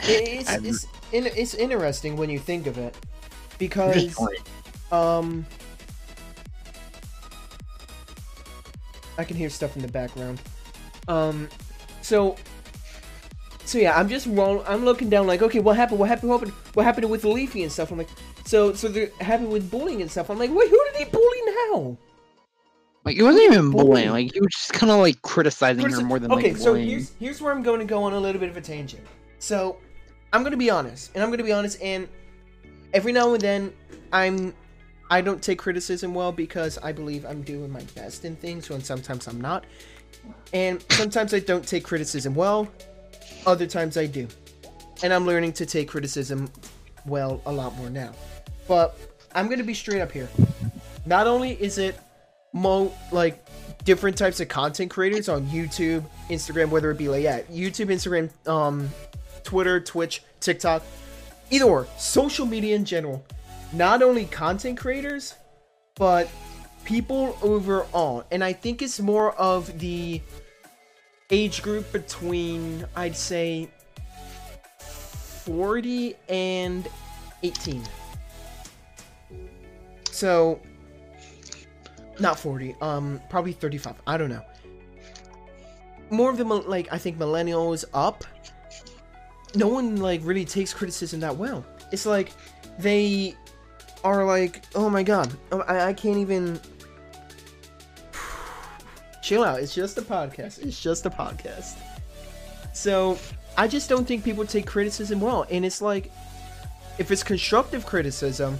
It's it's in, it's interesting when you think of it, because um, I can hear stuff in the background. Um, so. So yeah, I'm just roll. I'm looking down like, okay, what happened? What happened? What happened? What happened with Leafy and stuff? I'm like, so so they're happy with bullying and stuff. I'm like, wait, who did he bully now? Like it wasn't even bullying. bullying. Like he was just kind of like criticizing Critici- her more than okay, like so bullying. here's here's where I'm going to go on a little bit of a tangent. So I'm going to be honest, and I'm going to be honest, and every now and then I'm I don't take criticism well because I believe I'm doing my best in things, and sometimes I'm not, and sometimes I don't take criticism well. Other times I do, and I'm learning to take criticism well a lot more now. But I'm gonna be straight up here. Not only is it mo like different types of content creators on YouTube, Instagram, whether it be like yeah, YouTube, Instagram, um, Twitter, Twitch, TikTok, either or, social media in general. Not only content creators, but people overall. And I think it's more of the age group between I'd say 40 and 18. So not 40, um probably 35. I don't know. More of the like I think millennials up. No one like really takes criticism that well. It's like they are like, "Oh my god, oh, I, I can't even chill out. It's just a podcast. It's just a podcast." So, I just don't think people take criticism well, and it's like if it's constructive criticism,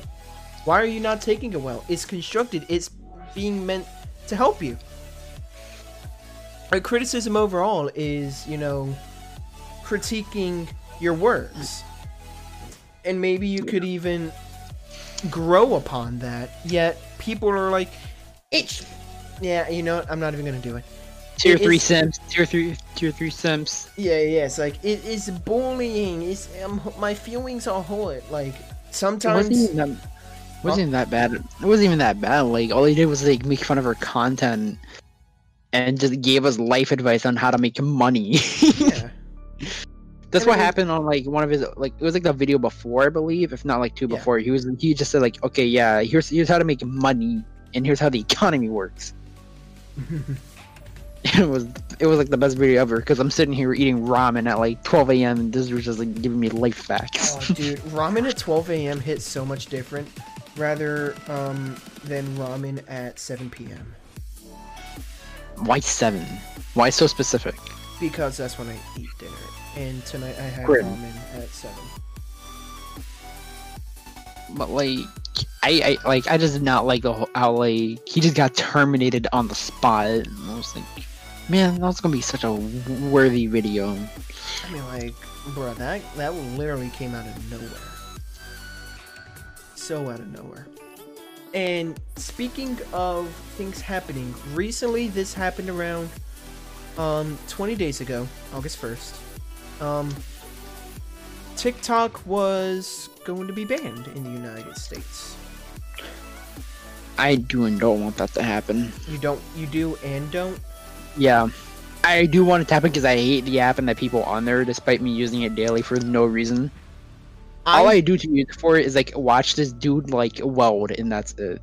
why are you not taking it well? It's constructed. It's being meant to help you. A criticism overall is, you know, critiquing your works. And maybe you could even grow upon that. Yet people are like, it's yeah, you know what? I'm not even gonna do it. Tier It three sims, tier three, tier three sims. Yeah, yeah. It's like it is bullying. It's um, my feelings are hurt. Like It sometimes. wasn't even that, wasn't even that bad. It wasn't even that bad. Like all he did was like make fun of her content, and just gave us life advice on how to make money. yeah. That's what I mean- happened on like one of his like it was like the video before I believe, if not like two Yeah. before. He was he just said like, okay, yeah, here's here's how to make money, and here's how the economy works. it was it was like the best video ever because I'm sitting here eating ramen at like 12 a.m. and this was just like giving me life facts. Oh, dude, ramen at 12 a.m. hits so much different, rather um than ramen at 7 p.m. Why seven? Why so specific? Because that's when I eat dinner, and tonight I had Grim. ramen at seven. But like, I, I like I just did not like the whole, how like he just got terminated on the spot. And I was like, man, that's gonna be such a worthy video. I mean, like, bro, that that literally came out of nowhere. So out of nowhere. And speaking of things happening, recently this happened around um 20 days ago, August 1st. Um TikTok was going to be banned in the United States. I do and don't want that to happen. You don't you do and don't? Yeah. I do want it to happen because I hate the app and the people on there, despite me using it daily for no reason. All I do to use it for is like watch this dude like weld, and that's it.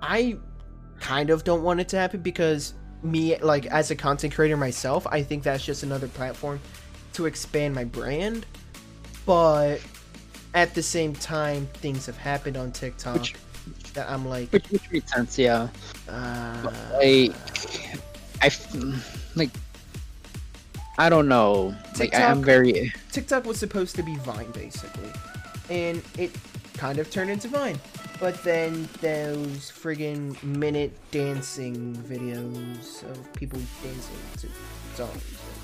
I kind of don't want it to happen because me, like, as a content creator myself, I think that's just another platform to expand my brand. But at the same time, things have happened on TikTok Which- that I'm like, Which, which makes sense, yeah. uh, I f- like, I don't know. Like, I, I'm TikTok- very. TikTok was supposed to be Vine, basically. And it kind of turned into Vine. But then those friggin' minute dancing videos of people dancing to songs.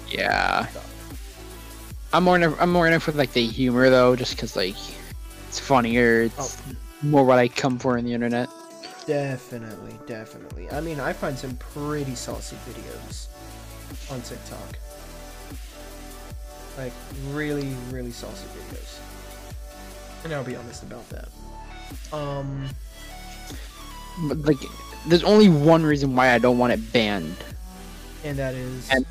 Yeah, stuff. I'm more. In it- I'm more in it for like the humor though, just because like it's funnier. It's Oh. more what I come for in the internet. Definitely, definitely. I mean, I find some pretty saucy videos on TikTok. Like, really, really saucy videos. And I'll be honest about that. Um, But like, there's only one reason why I don't want it banned. and that is. And-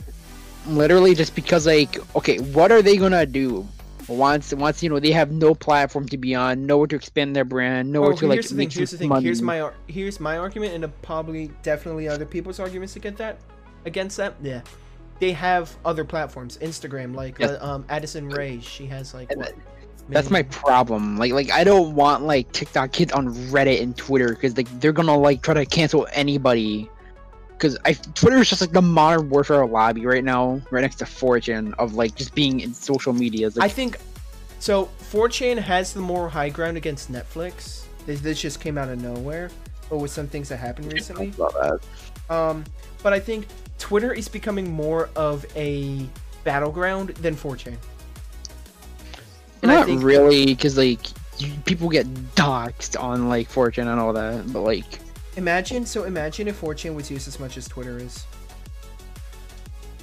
Literally, just because like, okay, what are they gonna do? Once, once you know they have no platform to be on, nowhere to expand their brand, nowhere oh, to like here's the thing. Here's the thing. money. Here's my here's my argument, and uh, probably definitely other people's arguments to get that against that. Yeah, they have other platforms. Instagram, like Yes. uh, um, Addison Rae, she has like And what? That's my problem. Like, like I don't want like TikTok kids on Reddit and Twitter because like they're gonna like try to cancel anybody. Because I Twitter is just like the modern warfare lobby right now, right next to 4chan of like just being in social media. It's I think so. 4chan has the moral high ground against Netflix. This, this just came out of nowhere, but with some things that happened recently. Love that. Um, but I think Twitter is becoming more of a battleground than 4chan. And Not think- really, because like you, people get doxxed on like 4chan and all that, but like Imagine, so imagine if 4chan was used as much as Twitter is.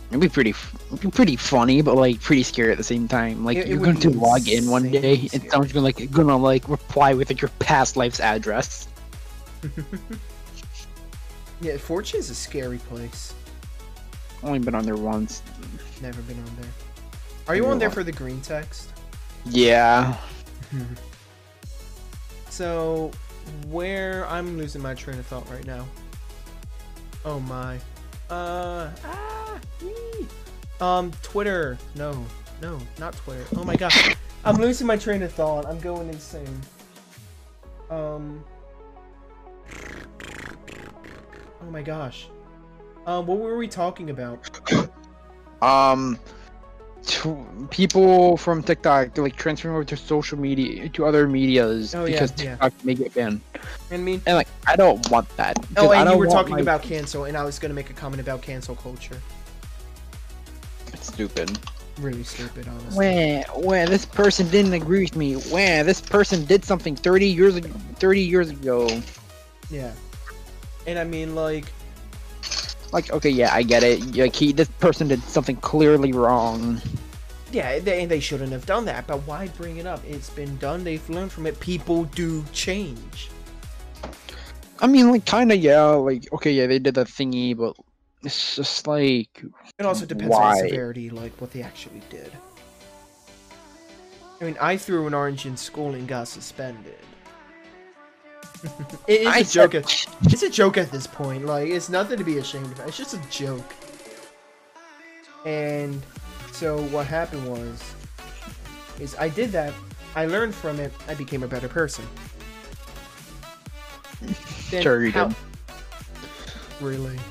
it'd be pretty, it'd be pretty funny, but like pretty scary at the same time. Like It- you're going to log in one day and someone's gonna like gonna like reply with like your past life's address. Yeah, 4chan is a scary place. Only been on there once. Never been on there. Are you Never on there for the green text? Yeah. So, where I'm losing my train of thought right now. Oh my. Uh. Ah. Um. Twitter. No. No. Not Twitter. Oh my god. I'm losing my train of thought. I'm going insane. Um. Oh my gosh. Um. What were we talking about? Um, people from TikTok they're like transferring over to social media to other medias Oh, because yeah. TikTok may get banned. I mean. And like, I don't want that. Oh, and you were talking my- about cancel, and I was gonna make a comment about cancel culture. It's stupid. Really stupid, honestly. Where, where this person didn't agree with me. Where this person did something 30 years ago. 30 years ago. Yeah. And I mean, like, Like, okay, yeah, I get it. Like, he, this person did something clearly wrong. Yeah, they, they shouldn't have done that, but why bring it up? It's been done, they've learned from it. People do change. I mean, like, kind of, yeah. Like, okay, yeah, they did that thingy, but it's just like, It also depends on the severity, like, what they actually did. I mean, I threw an orange in school and got suspended. it is I a joke. said- At, it's a joke at this point. Like, it's nothing to be ashamed of. It's just a joke. And so what happened was, is I did that. I learned from it. I became a better person. Then Sure you how- did. Really?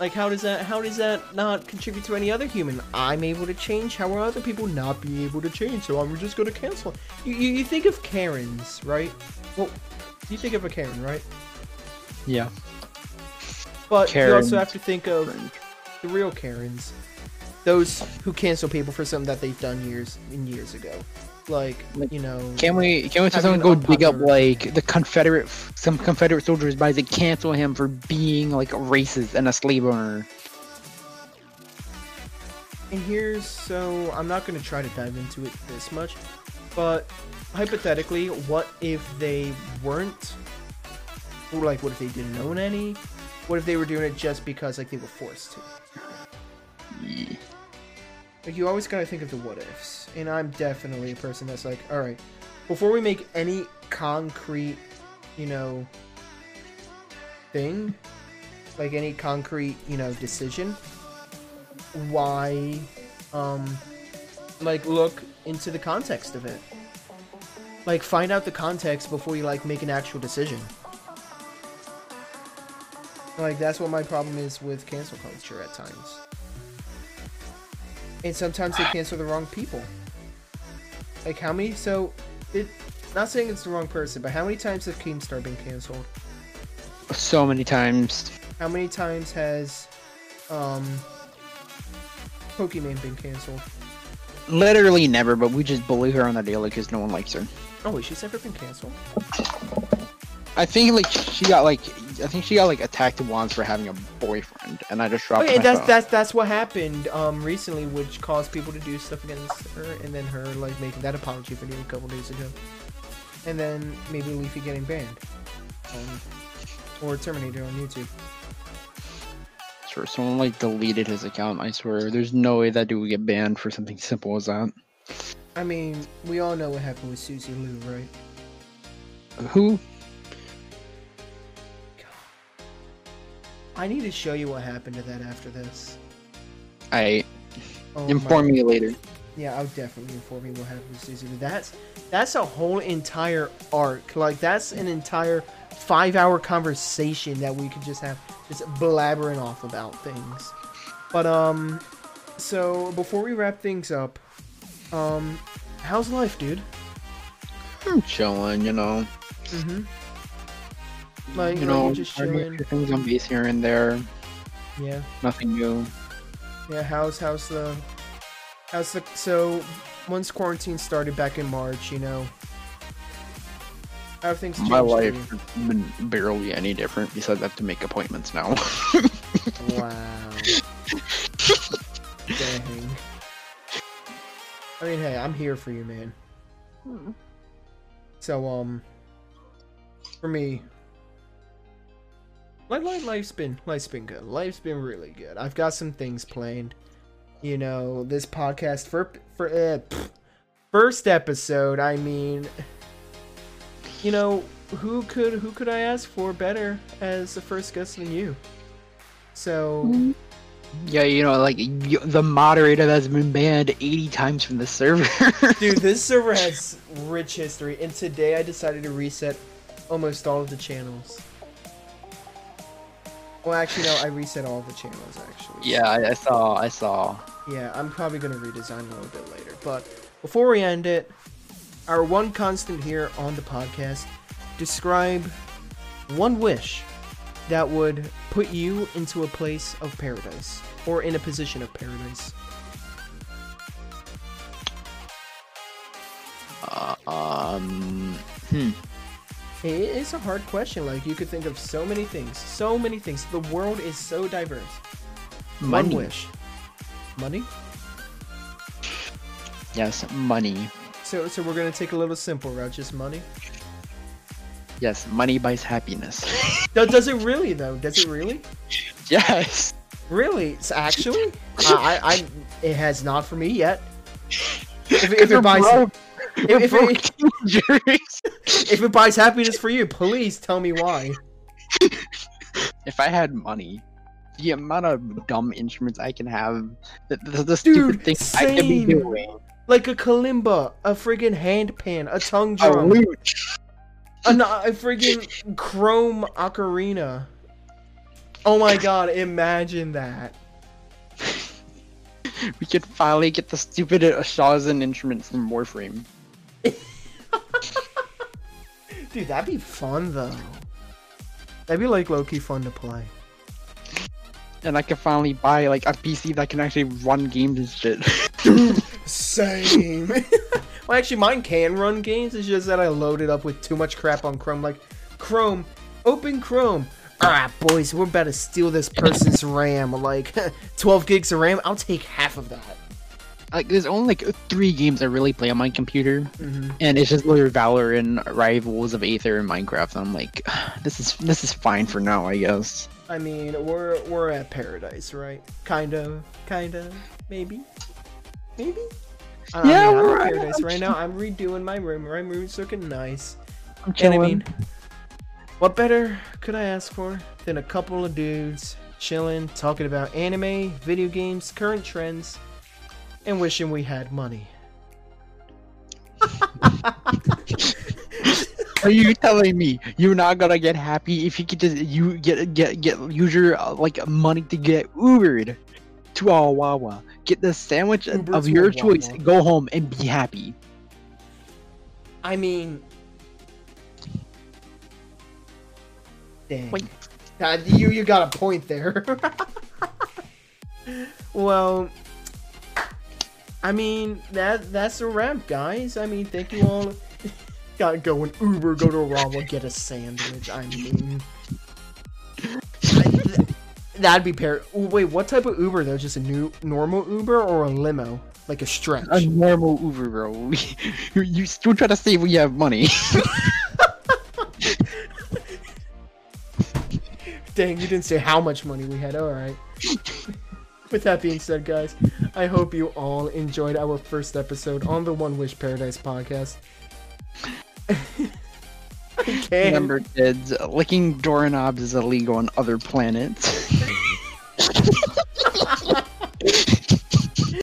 like how does that how does that not contribute to any other human? I'm able to change. How are other people not being able to change? So I'm just gonna cancel. You you, you think of Karens, right? Well, you think of a Karen, right? yeah. But you also have to think of the real Karens, those who cancel people for something that they've done years and years ago, like Like, you know. Can we can we someone go dig up like the Confederate some Confederate soldiers by to cancel him for being like racist and a slave owner? And here's so I'm not going to try to dive into it this much, but hypothetically, what if they weren't? Or like, what if they didn't own any? What if they were doing it just because like they were forced to? Like you always gotta think of the what ifs, and I'm definitely a person that's like, all right, before we make any concrete, you know, thing, like any concrete, you know, decision, why, um, like look into the context of it. Like find out the context before you like make an actual decision. Like that's what my problem is with cancel culture at times. And sometimes they cancel the wrong people. Like how many? So, it. Not saying it's the wrong person, but how many times has Keemstar been canceled? So many times. How many times has, um, Pokimane been canceled? Literally never, but we just bully her on the daily because no one likes her. Oh wait, she's never been canceled. I think like she got like I think she got like attacked once for having a boyfriend, and I just dropped Okay, my that's phone. that's that's what happened um recently, which caused people to do stuff against her, and then her like making that apology video a couple days ago, and then maybe Leafy getting banned, um, or terminated on YouTube. Sure, someone like deleted his account. I swear, there's no way that dude would get banned for something simple as that. I mean, we all know what happened with Susie Lou, right? Who? I need to show you what happened to that after this. I Oh inform me later. Yeah, I'll definitely inform you what happened with Susie That's that's a whole entire arc. Like that's an entire five-hour conversation that we could just have, just blabbering off about things. But um, so before we wrap things up, um, how's life, dude? I'm chilling, you know. Mm-hmm. Like you you know, know, just learning a chilling. things on base here and there. Yeah. Nothing new. Yeah, how's how's the how's the so once quarantine started back in March, you know, how things changed. My life has been barely any different besides I have to make appointments now. Wow. Dang. I mean, hey, I'm here for you, man. So, um, for me, my life, life's been life's been good. Life's been really good. I've got some things planned. You know, this podcast for for uh, pff, first episode. I mean, you know, who could who could I ask for better as the first guest than you? So. yeah, you know, like you, the moderator that's been banned 80 times from the server. Dude, this server has rich history, and today I decided to reset almost all of the channels. Well, actually, no, I reset all the channels, actually. yeah, I, I saw, I saw. Yeah, I'm probably going to redesign a little bit later. But before we end it, our one constant here on the podcast describe one wish that would put you into a place of paradise or in a position of paradise. Uh, um, hmm. It's a hard question. Like you could think of so many things, so many things. The world is so diverse. Money. One wish. Money. Yes, money. So, so we're gonna take a little simple route, just money. Yes, money buys happiness. Do- Does it really though? Does it really? yes. Really? It's actually, I, I, I, it has not for me yet. If, if it buys, if, if, it, if it buys happiness for you, please tell me why. if I had money, the amount of dumb instruments I can have, the, the, the stupid things I could be doing. Like a kalimba, a friggin' handpan, a tongue A drum, lute. a, a friggin' chrome ocarina. Oh my god, imagine that. We could finally get the stupid uh, Shawzin instrument from Warframe. Dude, that'd be fun though. That'd be like low key fun to play. And I could finally buy like a PC that can actually run games and shit. Same. well, actually, mine can run games. It's just that I loaded it up with too much crap on Chrome. Like, Chrome, open Chrome. Alright, boys, we're about to steal this person's RAM. Like, 12 gigs of RAM. I'll take half of that. Like there's only like three games I really play on my computer, hmm and it's just literally Valorant, Rivals of Aether, and Minecraft. And I'm like, this is this is fine for now, I guess. I mean, we're we're at paradise, right? Kind of, kind of, maybe, maybe. I, Yeah, mean, I'm we're- at paradise right now. I'm redoing my room. My room's looking nice. I'm And I mean, what better could I ask for than a couple of dudes chilling, talking about anime, video games, current trends, and wishing we had money? Are you telling me you're not gonna get happy if you could just you get get get use your uh, like money to get Ubered to a Wawa, get the sandwich Uber of your choice, Wawa. go home and be happy? I mean, dang. Wait. You you got a point there. well, I mean that that's a wrap, guys. I mean, thank you all. Gotta go and Uber, go to Wawa, get a sandwich. I mean, that'd be pair. Wait, what type of Uber though? Just a new normal Uber or a limo, like a stretch? A normal Uber, bro. you, you still try to save when you have money. Dang, you didn't say how much money we had. All right. With that being said, guys, I hope you all enjoyed our first episode on the One Wish Paradise podcast. Can't. Remember, kids, licking doorknobs is illegal on other planets.